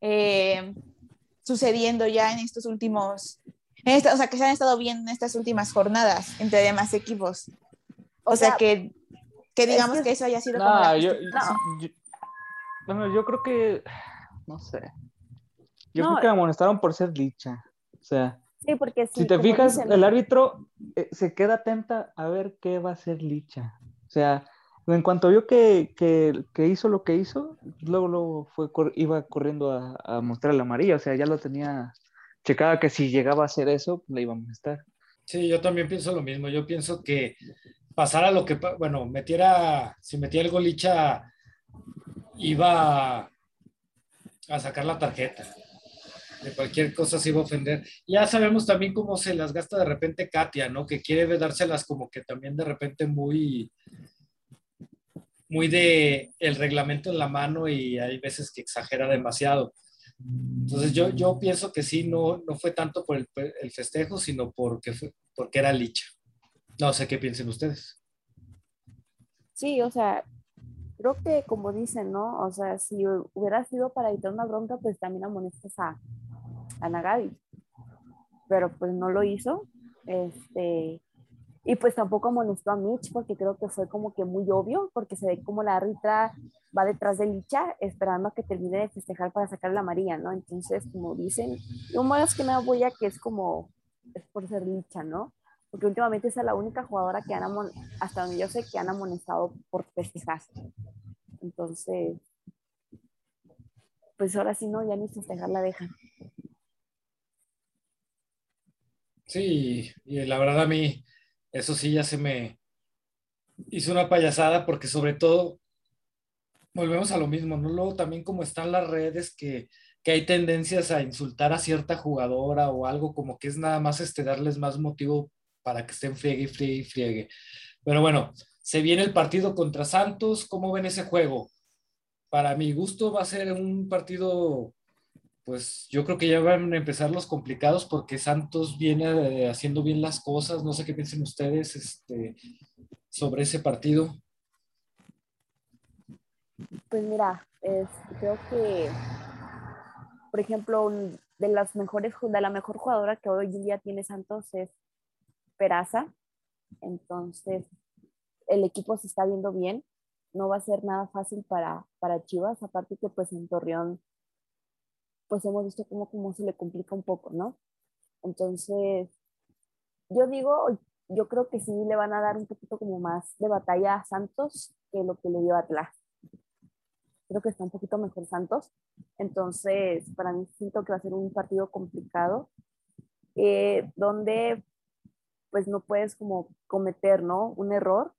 eh, sucediendo ya en estos últimos, en esta- o sea, que se han estado viendo en estas últimas jornadas entre demás equipos? O, O sea, sea, que, que digamos que- que eso haya sido como Nah, la yo, justificación. yo- bueno, yo creo que, no sé. Yo No, creo que me amonestaron por ser dicha. O sea, Sí, porque sí, si te como fijas, dicen, el árbitro eh, se queda atenta a ver qué va a hacer Licha. O sea, en cuanto vio que, que, que hizo lo que hizo, luego, luego fue, cor- iba corriendo a, a mostrar la amarilla. O sea, ya lo tenía checada que si llegaba a hacer eso, le iba a amonestar. Sí, yo también pienso lo mismo. Yo pienso que pasara lo que, bueno, metiera, si metía el golicha, iba a, a sacar la tarjeta. De cualquier cosa se iba a ofender. Ya sabemos también cómo se las gasta de repente Katia, ¿no? Que quiere dárselas como que también de repente muy, muy de el reglamento en la mano y hay veces que exagera demasiado. Entonces yo, yo pienso que sí, no, no fue tanto por el, el festejo, sino porque, fue, porque era licha. No sé qué piensen ustedes. Sí, o sea, creo que como dicen, ¿no? O sea, si hubiera sido para evitar una bronca, pues también amonestas a, a Nagabi. Pero pues no lo hizo. Este, y pues tampoco amonestó a Mitch porque creo que fue como que muy obvio, porque se ve como la árbitra va detrás de Licha esperando a que termine de festejar para sacar la amarilla, ¿no? Entonces, como dicen, yo más que nada voy a que es como, es por ser Licha, ¿no? Porque últimamente esa es la única jugadora que han hasta donde yo sé que han amonestado por festejar. Entonces, pues ahora sí no, ya ni festejar la dejan. Sí, y la verdad a mí, eso sí ya se me hizo una payasada porque sobre todo, volvemos a lo mismo, ¿no? Luego también como están las redes que, que hay tendencias a insultar a cierta jugadora o algo como que es nada más este darles más motivo para que estén friegue y friegue y friegue. Pero bueno, se viene el partido contra Santos, ¿cómo ven ese juego? Para mi gusto va a ser un partido pues yo creo que ya van a empezar los complicados porque Santos viene eh, haciendo bien las cosas. No sé qué piensen ustedes este, sobre ese partido. Pues mira, es- creo que, por ejemplo, de las mejores, de la mejor jugadora que hoy en día tiene Santos es Peraza. Entonces, el equipo se está viendo bien. No va a ser nada fácil para, para Chivas, aparte que pues en Torreón, pues hemos visto cómo, cómo se le complica un poco, ¿no? Entonces, yo digo, yo creo que sí le van a dar un poquito como más de batalla a Santos que lo que le dio a Atlas creo que está un poquito mejor Santos. Entonces, para mí siento que va a ser un partido complicado, eh, donde pues no puedes como cometer, ¿no? Un error,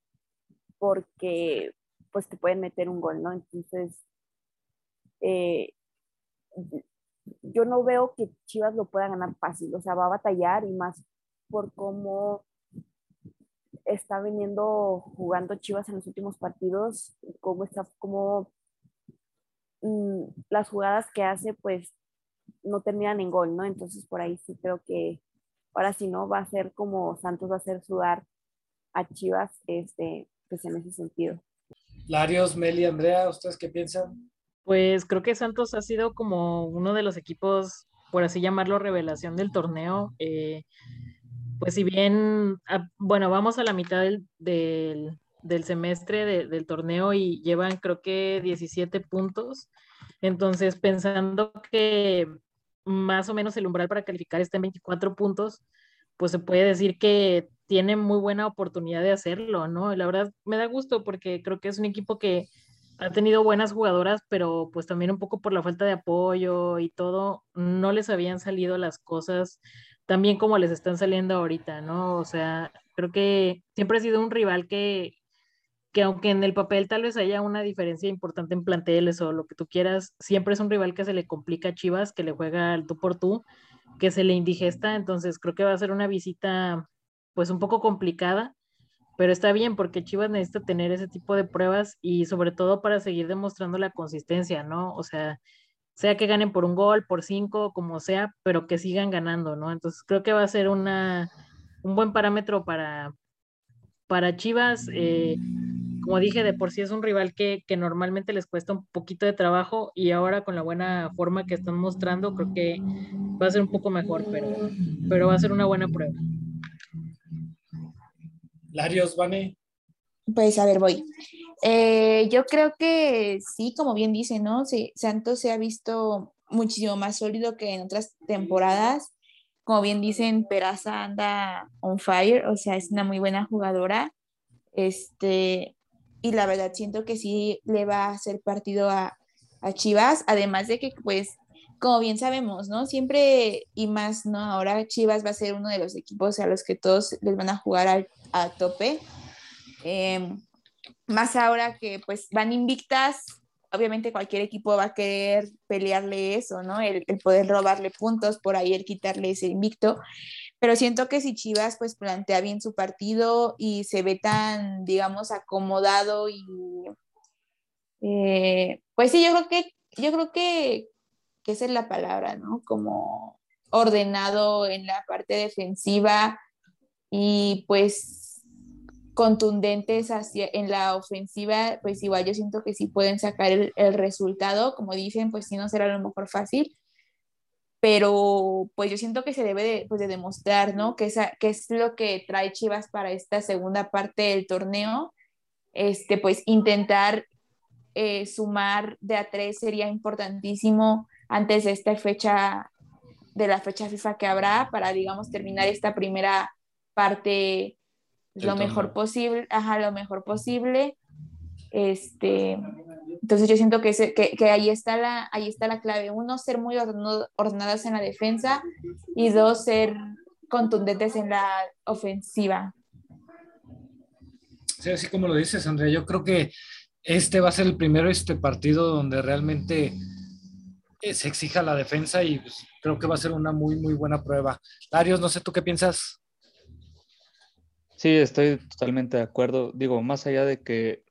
porque pues te pueden meter un gol, ¿no? Entonces, eh, yo no veo que Chivas lo pueda ganar fácil, o sea, va a batallar y más por cómo está viniendo jugando Chivas en los últimos partidos, cómo está, cómo mm, las jugadas que hace pues no terminan en gol, ¿no? Entonces por ahí sí creo que ahora si no va a ser como Santos va a hacer sudar a Chivas, este, pues en ese sentido. Larios, Meli, Andrea, ¿ustedes qué piensan? Pues creo que Santos ha sido como uno de los equipos, por así llamarlo, revelación del torneo. Eh, pues si bien, ah, bueno, vamos a la mitad del, del, semestre del torneo y llevan creo que 17 puntos. Entonces, pensando que más o menos el umbral para calificar está en 24 puntos, pues se puede decir que tiene muy buena oportunidad de hacerlo, ¿no? La verdad me da gusto porque creo que es un equipo que ha tenido buenas jugadoras, pero pues también un poco por la falta de apoyo y todo, no les habían salido las cosas tan bien como les están saliendo ahorita, ¿no? O sea, creo que siempre ha sido un rival que, que aunque en el papel tal vez haya una diferencia importante en planteles o lo que tú quieras, siempre es un rival que se le complica a Chivas, que le juega al tú por tú, que se le indigesta, entonces creo que va a ser una visita pues un poco complicada, pero está bien porque Chivas necesita tener ese tipo de pruebas y sobre todo para seguir demostrando la consistencia, ¿no? O sea, sea que ganen por un gol, por cinco, como sea, pero que sigan ganando, ¿no? Entonces creo que va a ser una, un buen parámetro para, para Chivas. Eh, como dije, de por sí es un rival que, que, normalmente les cuesta un poquito de trabajo y ahora con la buena forma que están mostrando, creo que va a ser un poco mejor, pero, pero va a ser una buena prueba. Larios, Vane. Pues a ver, voy. Eh, yo creo que sí, como bien dice, ¿no? Sí, Santos se ha visto muchísimo más sólido que en otras temporadas. Como bien dicen, Peraza anda on fire, o sea, es una muy buena jugadora. Este, y la verdad siento que sí le va a hacer partido a, a Chivas, además de que pues como bien sabemos, ¿no? Siempre y más, ¿no? Ahora Chivas va a ser uno de los equipos a los que todos les van a jugar a tope. Em, más ahora que pues van invictas, obviamente cualquier equipo va a querer pelearle eso, ¿no? El, el, poder robarle puntos, por ahí el quitarle ese invicto. Pero siento que si Chivas pues plantea bien su partido y se ve tan, digamos, acomodado y... Eh, pues sí, yo creo que, yo creo que, que esa es la palabra, ¿no? Como ordenado en la parte defensiva y pues contundentes hacia, en la ofensiva, pues igual yo siento que sí pueden sacar el, el resultado, como dicen, pues sí no será lo mejor fácil, pero pues yo siento que se debe de, pues, de demostrar, ¿no? Que, esa, que es lo que trae Chivas para esta segunda parte del torneo, este, pues intentar eh, sumar de a tres sería importantísimo antes de esta fecha, de la fecha FIFA que habrá, para, digamos, terminar esta primera parte lo mejor posible, ajá, lo mejor posible. Este, entonces yo siento que, que, que, ahí, está la, ahí está la clave. Uno, ser muy ordenadas en la defensa y dos, ser contundentes en la ofensiva. Sí, así como lo dices, Andrea, yo creo que este va a ser el primero este partido donde realmente eh, se exija la defensa y pues, creo que va a ser una muy, muy buena prueba. Darius, no sé tú qué piensas. Sí, estoy totalmente de acuerdo. Digo, más allá de que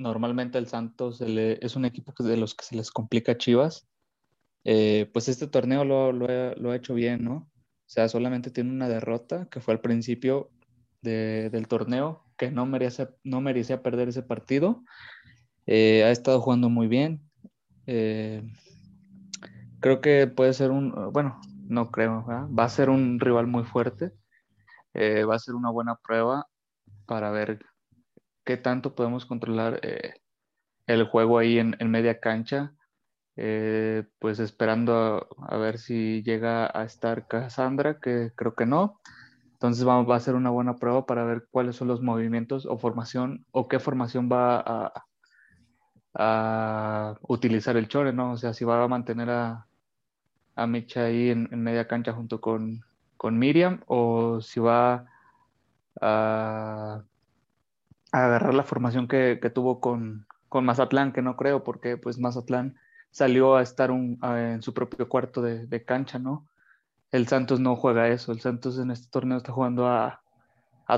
normalmente el Santos es un equipo de los que se les complica Chivas, eh, pues este torneo lo, ha hecho bien, ¿no? O sea, solamente tiene una derrota que fue al principio del torneo, que no merecía, no merecía perder ese partido. Eh, ha estado jugando muy bien. Eh, creo que puede ser un, bueno, no creo, va a ser un rival muy fuerte, va a ser una buena prueba para ver qué tanto podemos controlar eh, el juego ahí en, media cancha, eh, pues esperando a, ver si llega a estar Cassandra, que creo que no. Entonces va, va, a ser una buena prueba para ver cuáles son los movimientos o formación o qué formación va a, utilizar el Chore, ¿no? O sea, si va a mantener a, a Micha ahí en, media cancha junto con, Miriam o si va a, agarrar la formación que, tuvo con, Mazatlán, que no creo, porque pues Mazatlán salió a estar en su propio cuarto de, cancha, ¿no? El Santos no juega eso, el Santos en este torneo está jugando a,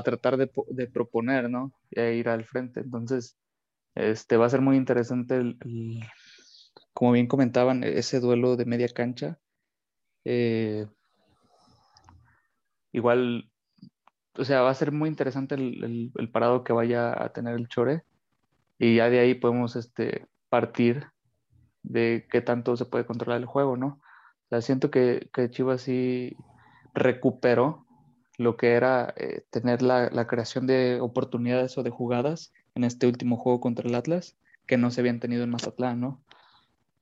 tratar de, proponer, ¿no? Y a ir al frente. Entonces, este va a ser muy interesante el, como bien comentaban, ese duelo de media cancha, eh, igual, o sea, va a ser muy interesante el, parado que vaya a tener el Chore y ya de ahí podemos este, partir de qué tanto se puede controlar el juego, ¿no? O sea, siento que, que Chivas sí recuperó lo que era eh, tener la, la, creación de oportunidades o de jugadas en este último juego contra el Atlas, que no se habían tenido en Mazatlán, ¿no?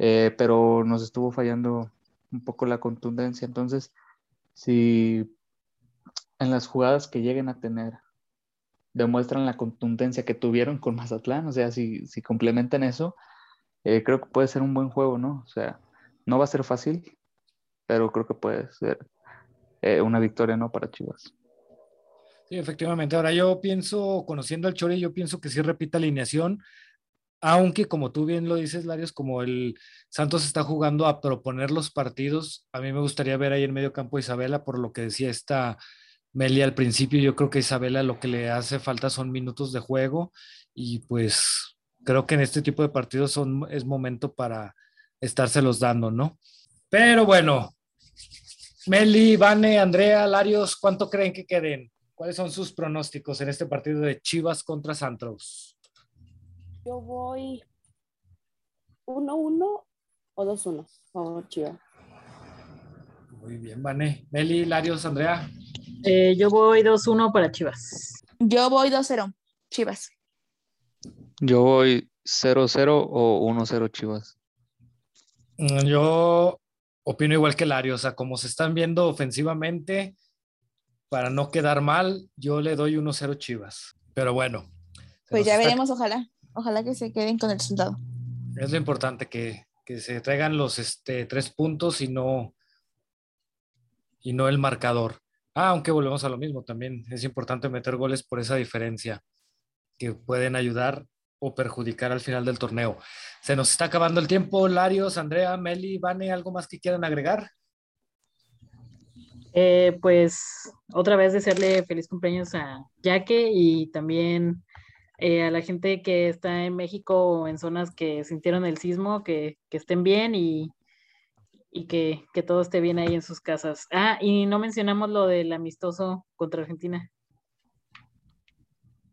Eh, pero nos estuvo fallando un poco la contundencia. Entonces, si en las jugadas que lleguen a tener demuestran la contundencia que tuvieron con Mazatlán, o sea, si, si complementan eso, eh, creo que puede ser un buen juego, ¿no? O sea, no va a ser fácil, pero creo que puede ser eh, una victoria, ¿no? Para Chivas. Sí, efectivamente. Ahora yo pienso, conociendo al Chori, yo pienso que sí repita alineación, aunque como tú bien lo dices, Larios, como el Santos está jugando a proponer los partidos, a mí me gustaría ver ahí en medio campo Isabela, por lo que decía esta Meli al principio, yo creo que Isabela lo que le hace falta son minutos de juego y pues creo que en este tipo de partidos son, es momento para estárselos dando, ¿no? Pero bueno, Meli, Vane, Andrea, Larios, ¿cuánto creen que queden? ¿Cuáles son sus pronósticos en este partido de Chivas contra Santos? Yo voy 1-1 o 2-1 por Chivas. Muy bien, Vane. Meli, Larios, Andrea. Eh, yo voy 2-1 para Chivas. Yo voy 2-0, Chivas. Yo voy 0-0 o 1-0 Chivas. Mm, yo opino igual que Lario, o sea, como se están viendo ofensivamente, para no quedar mal, yo le doy 1-0 Chivas. Pero bueno. Pues ya veremos, ojalá. Ojalá que se queden con el resultado. Es lo importante, que, que se traigan los este, tres puntos y no, y no el marcador. Ah, aunque volvemos a lo mismo, también es importante meter goles por esa diferencia que pueden ayudar o perjudicar al final del torneo. Se nos está acabando el tiempo. Larios, Andrea, Meli, Vane, ¿algo más que quieran agregar? Eh, pues otra vez desearle feliz cumpleaños a Yaque y también eh, a la gente que está en México o en zonas que sintieron el sismo, que, estén bien y, y que, que, todo esté bien ahí en sus casas. Ah, y no mencionamos lo del amistoso contra Argentina.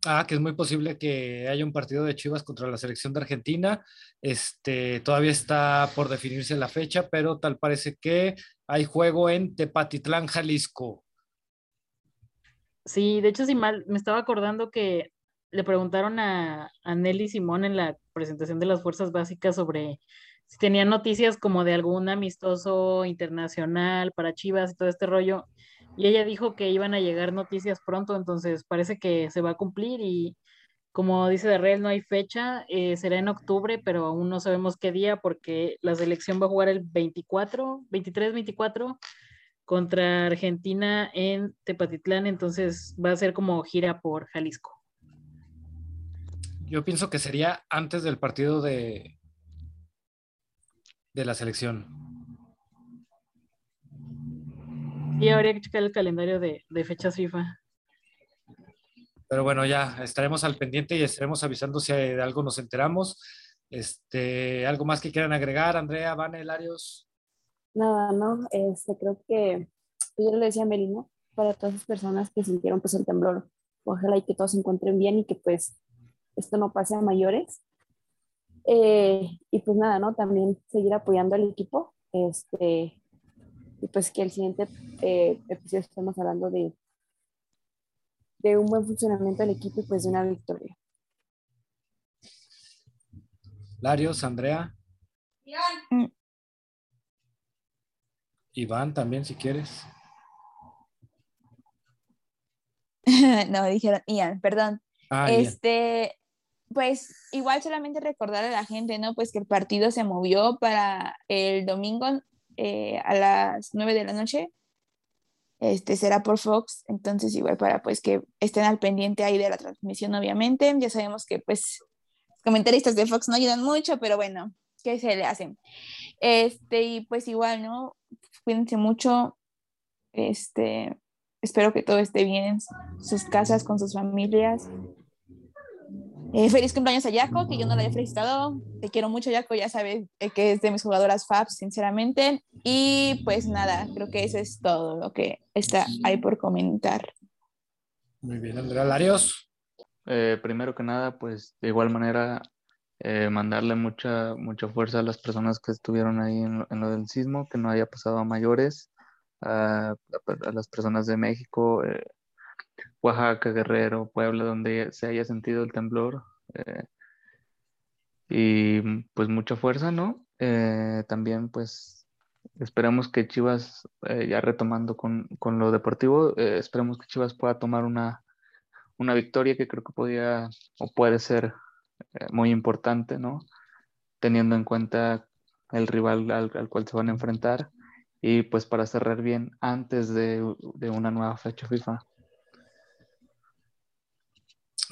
Ah, que es muy posible que haya un partido de Chivas contra la selección de Argentina. Este, todavía está por definirse la fecha, pero tal parece que hay juego en Tepatitlán, Jalisco. Sí, de hecho, si mal, me estaba acordando que le preguntaron a, a Nelly Simón en la presentación de las fuerzas básicas sobre si tenían noticias como de algún amistoso internacional para Chivas y todo este rollo y ella dijo que iban a llegar noticias pronto, entonces parece que se va a cumplir y como dice Darrell, no hay fecha, eh, será en octubre, pero aún no sabemos qué día porque la selección va a jugar el 24, 23-24 contra Argentina en Tepatitlán, entonces va a ser como gira por Jalisco. Yo pienso que sería antes del partido de, de la selección. Y habría que checar el calendario de, fechas FIFA. Pero bueno, ya estaremos al pendiente y estaremos avisando si de algo nos enteramos. Este, ¿Algo más que quieran agregar, Andrea, Vane, Larios? Nada, no, este, creo que, pues yo le decía a Melino, para todas las personas que sintieron pues el temblor, ojalá y que todos se encuentren bien y que pues esto no pase a mayores. Eh, y pues nada, ¿no? También seguir apoyando al equipo, este, y pues que el siguiente eh, episodio estamos hablando de, de un buen funcionamiento del equipo y pues de una victoria. Larios, Andrea. Iván. Iván también, si quieres. (laughs) no, dijeron Ian, perdón. Ah, este, pues igual solamente recordar a la gente, ¿no? Pues que el partido se movió para el domingo eh, a las 9 de la noche. Este será por Fox, entonces igual para pues que estén al pendiente ahí de la transmisión, obviamente. Ya sabemos que pues comentaristas de Fox no ayudan mucho, pero bueno, ¿qué se le hacen? Este, y pues igual, ¿no? Cuídense mucho. Este, espero que todo esté bien en sus casas, con sus familias. Eh, feliz cumpleaños a Jaco, que yo no la había felicitado. Te quiero mucho, Jaco, ya sabes eh, que es de mis jugadoras Fabs, sinceramente. Y pues nada, creo que eso es todo lo que está ahí por comentar. Muy bien, Andrea Larios. Eh, primero que nada, pues de igual manera, mandarle mucha, mucha fuerza a las personas que estuvieron ahí en lo, del sismo, que no haya pasado a mayores, a, a las personas de México, Oaxaca, Guerrero, Puebla, donde se haya sentido el temblor. Eh, y pues mucha fuerza, ¿no? Eh, también pues esperemos que Chivas, eh, ya retomando con, lo deportivo, esperemos que Chivas pueda tomar una, una victoria que creo que podía o puede ser muy importante, ¿no? Teniendo en cuenta el rival al, cual se van a enfrentar y pues para cerrar bien antes de, de una nueva fecha FIFA.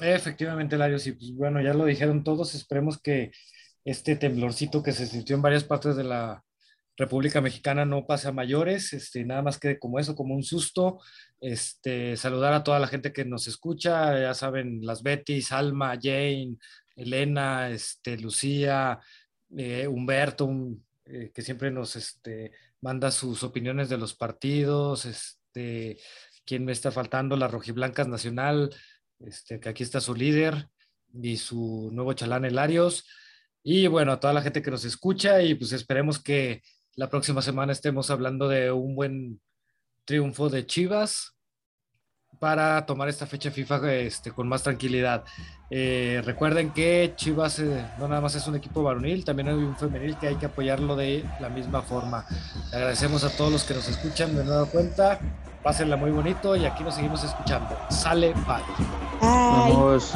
Efectivamente, Larios, y pues bueno, ya lo dijeron todos, esperemos que este temblorcito que se sintió en varias partes de la República Mexicana no pase a mayores, este, nada más quede como eso, como un susto. Este, saludar a toda la gente que nos escucha, ya saben, las Betty, Alma, Jane, Elena, este, Lucía, eh, Humberto, eh, que siempre nos este, manda sus opiniones de los partidos, este, quién me está faltando, la Rojiblancas Nacional, este, que aquí está su líder y su nuevo chalán Elarios. Y bueno, a toda la gente que nos escucha y pues esperemos que la próxima semana estemos hablando de un buen triunfo de Chivas para tomar esta fecha FIFA este, con más tranquilidad. Eh, recuerden que Chivas eh, no nada más es un equipo varonil, también hay un femenil que hay que apoyarlo de la misma forma. Agradecemos a todos los que nos escuchan de nueva cuenta. Pásenla muy bonito y aquí nos seguimos escuchando. Sale, bye. Vamos.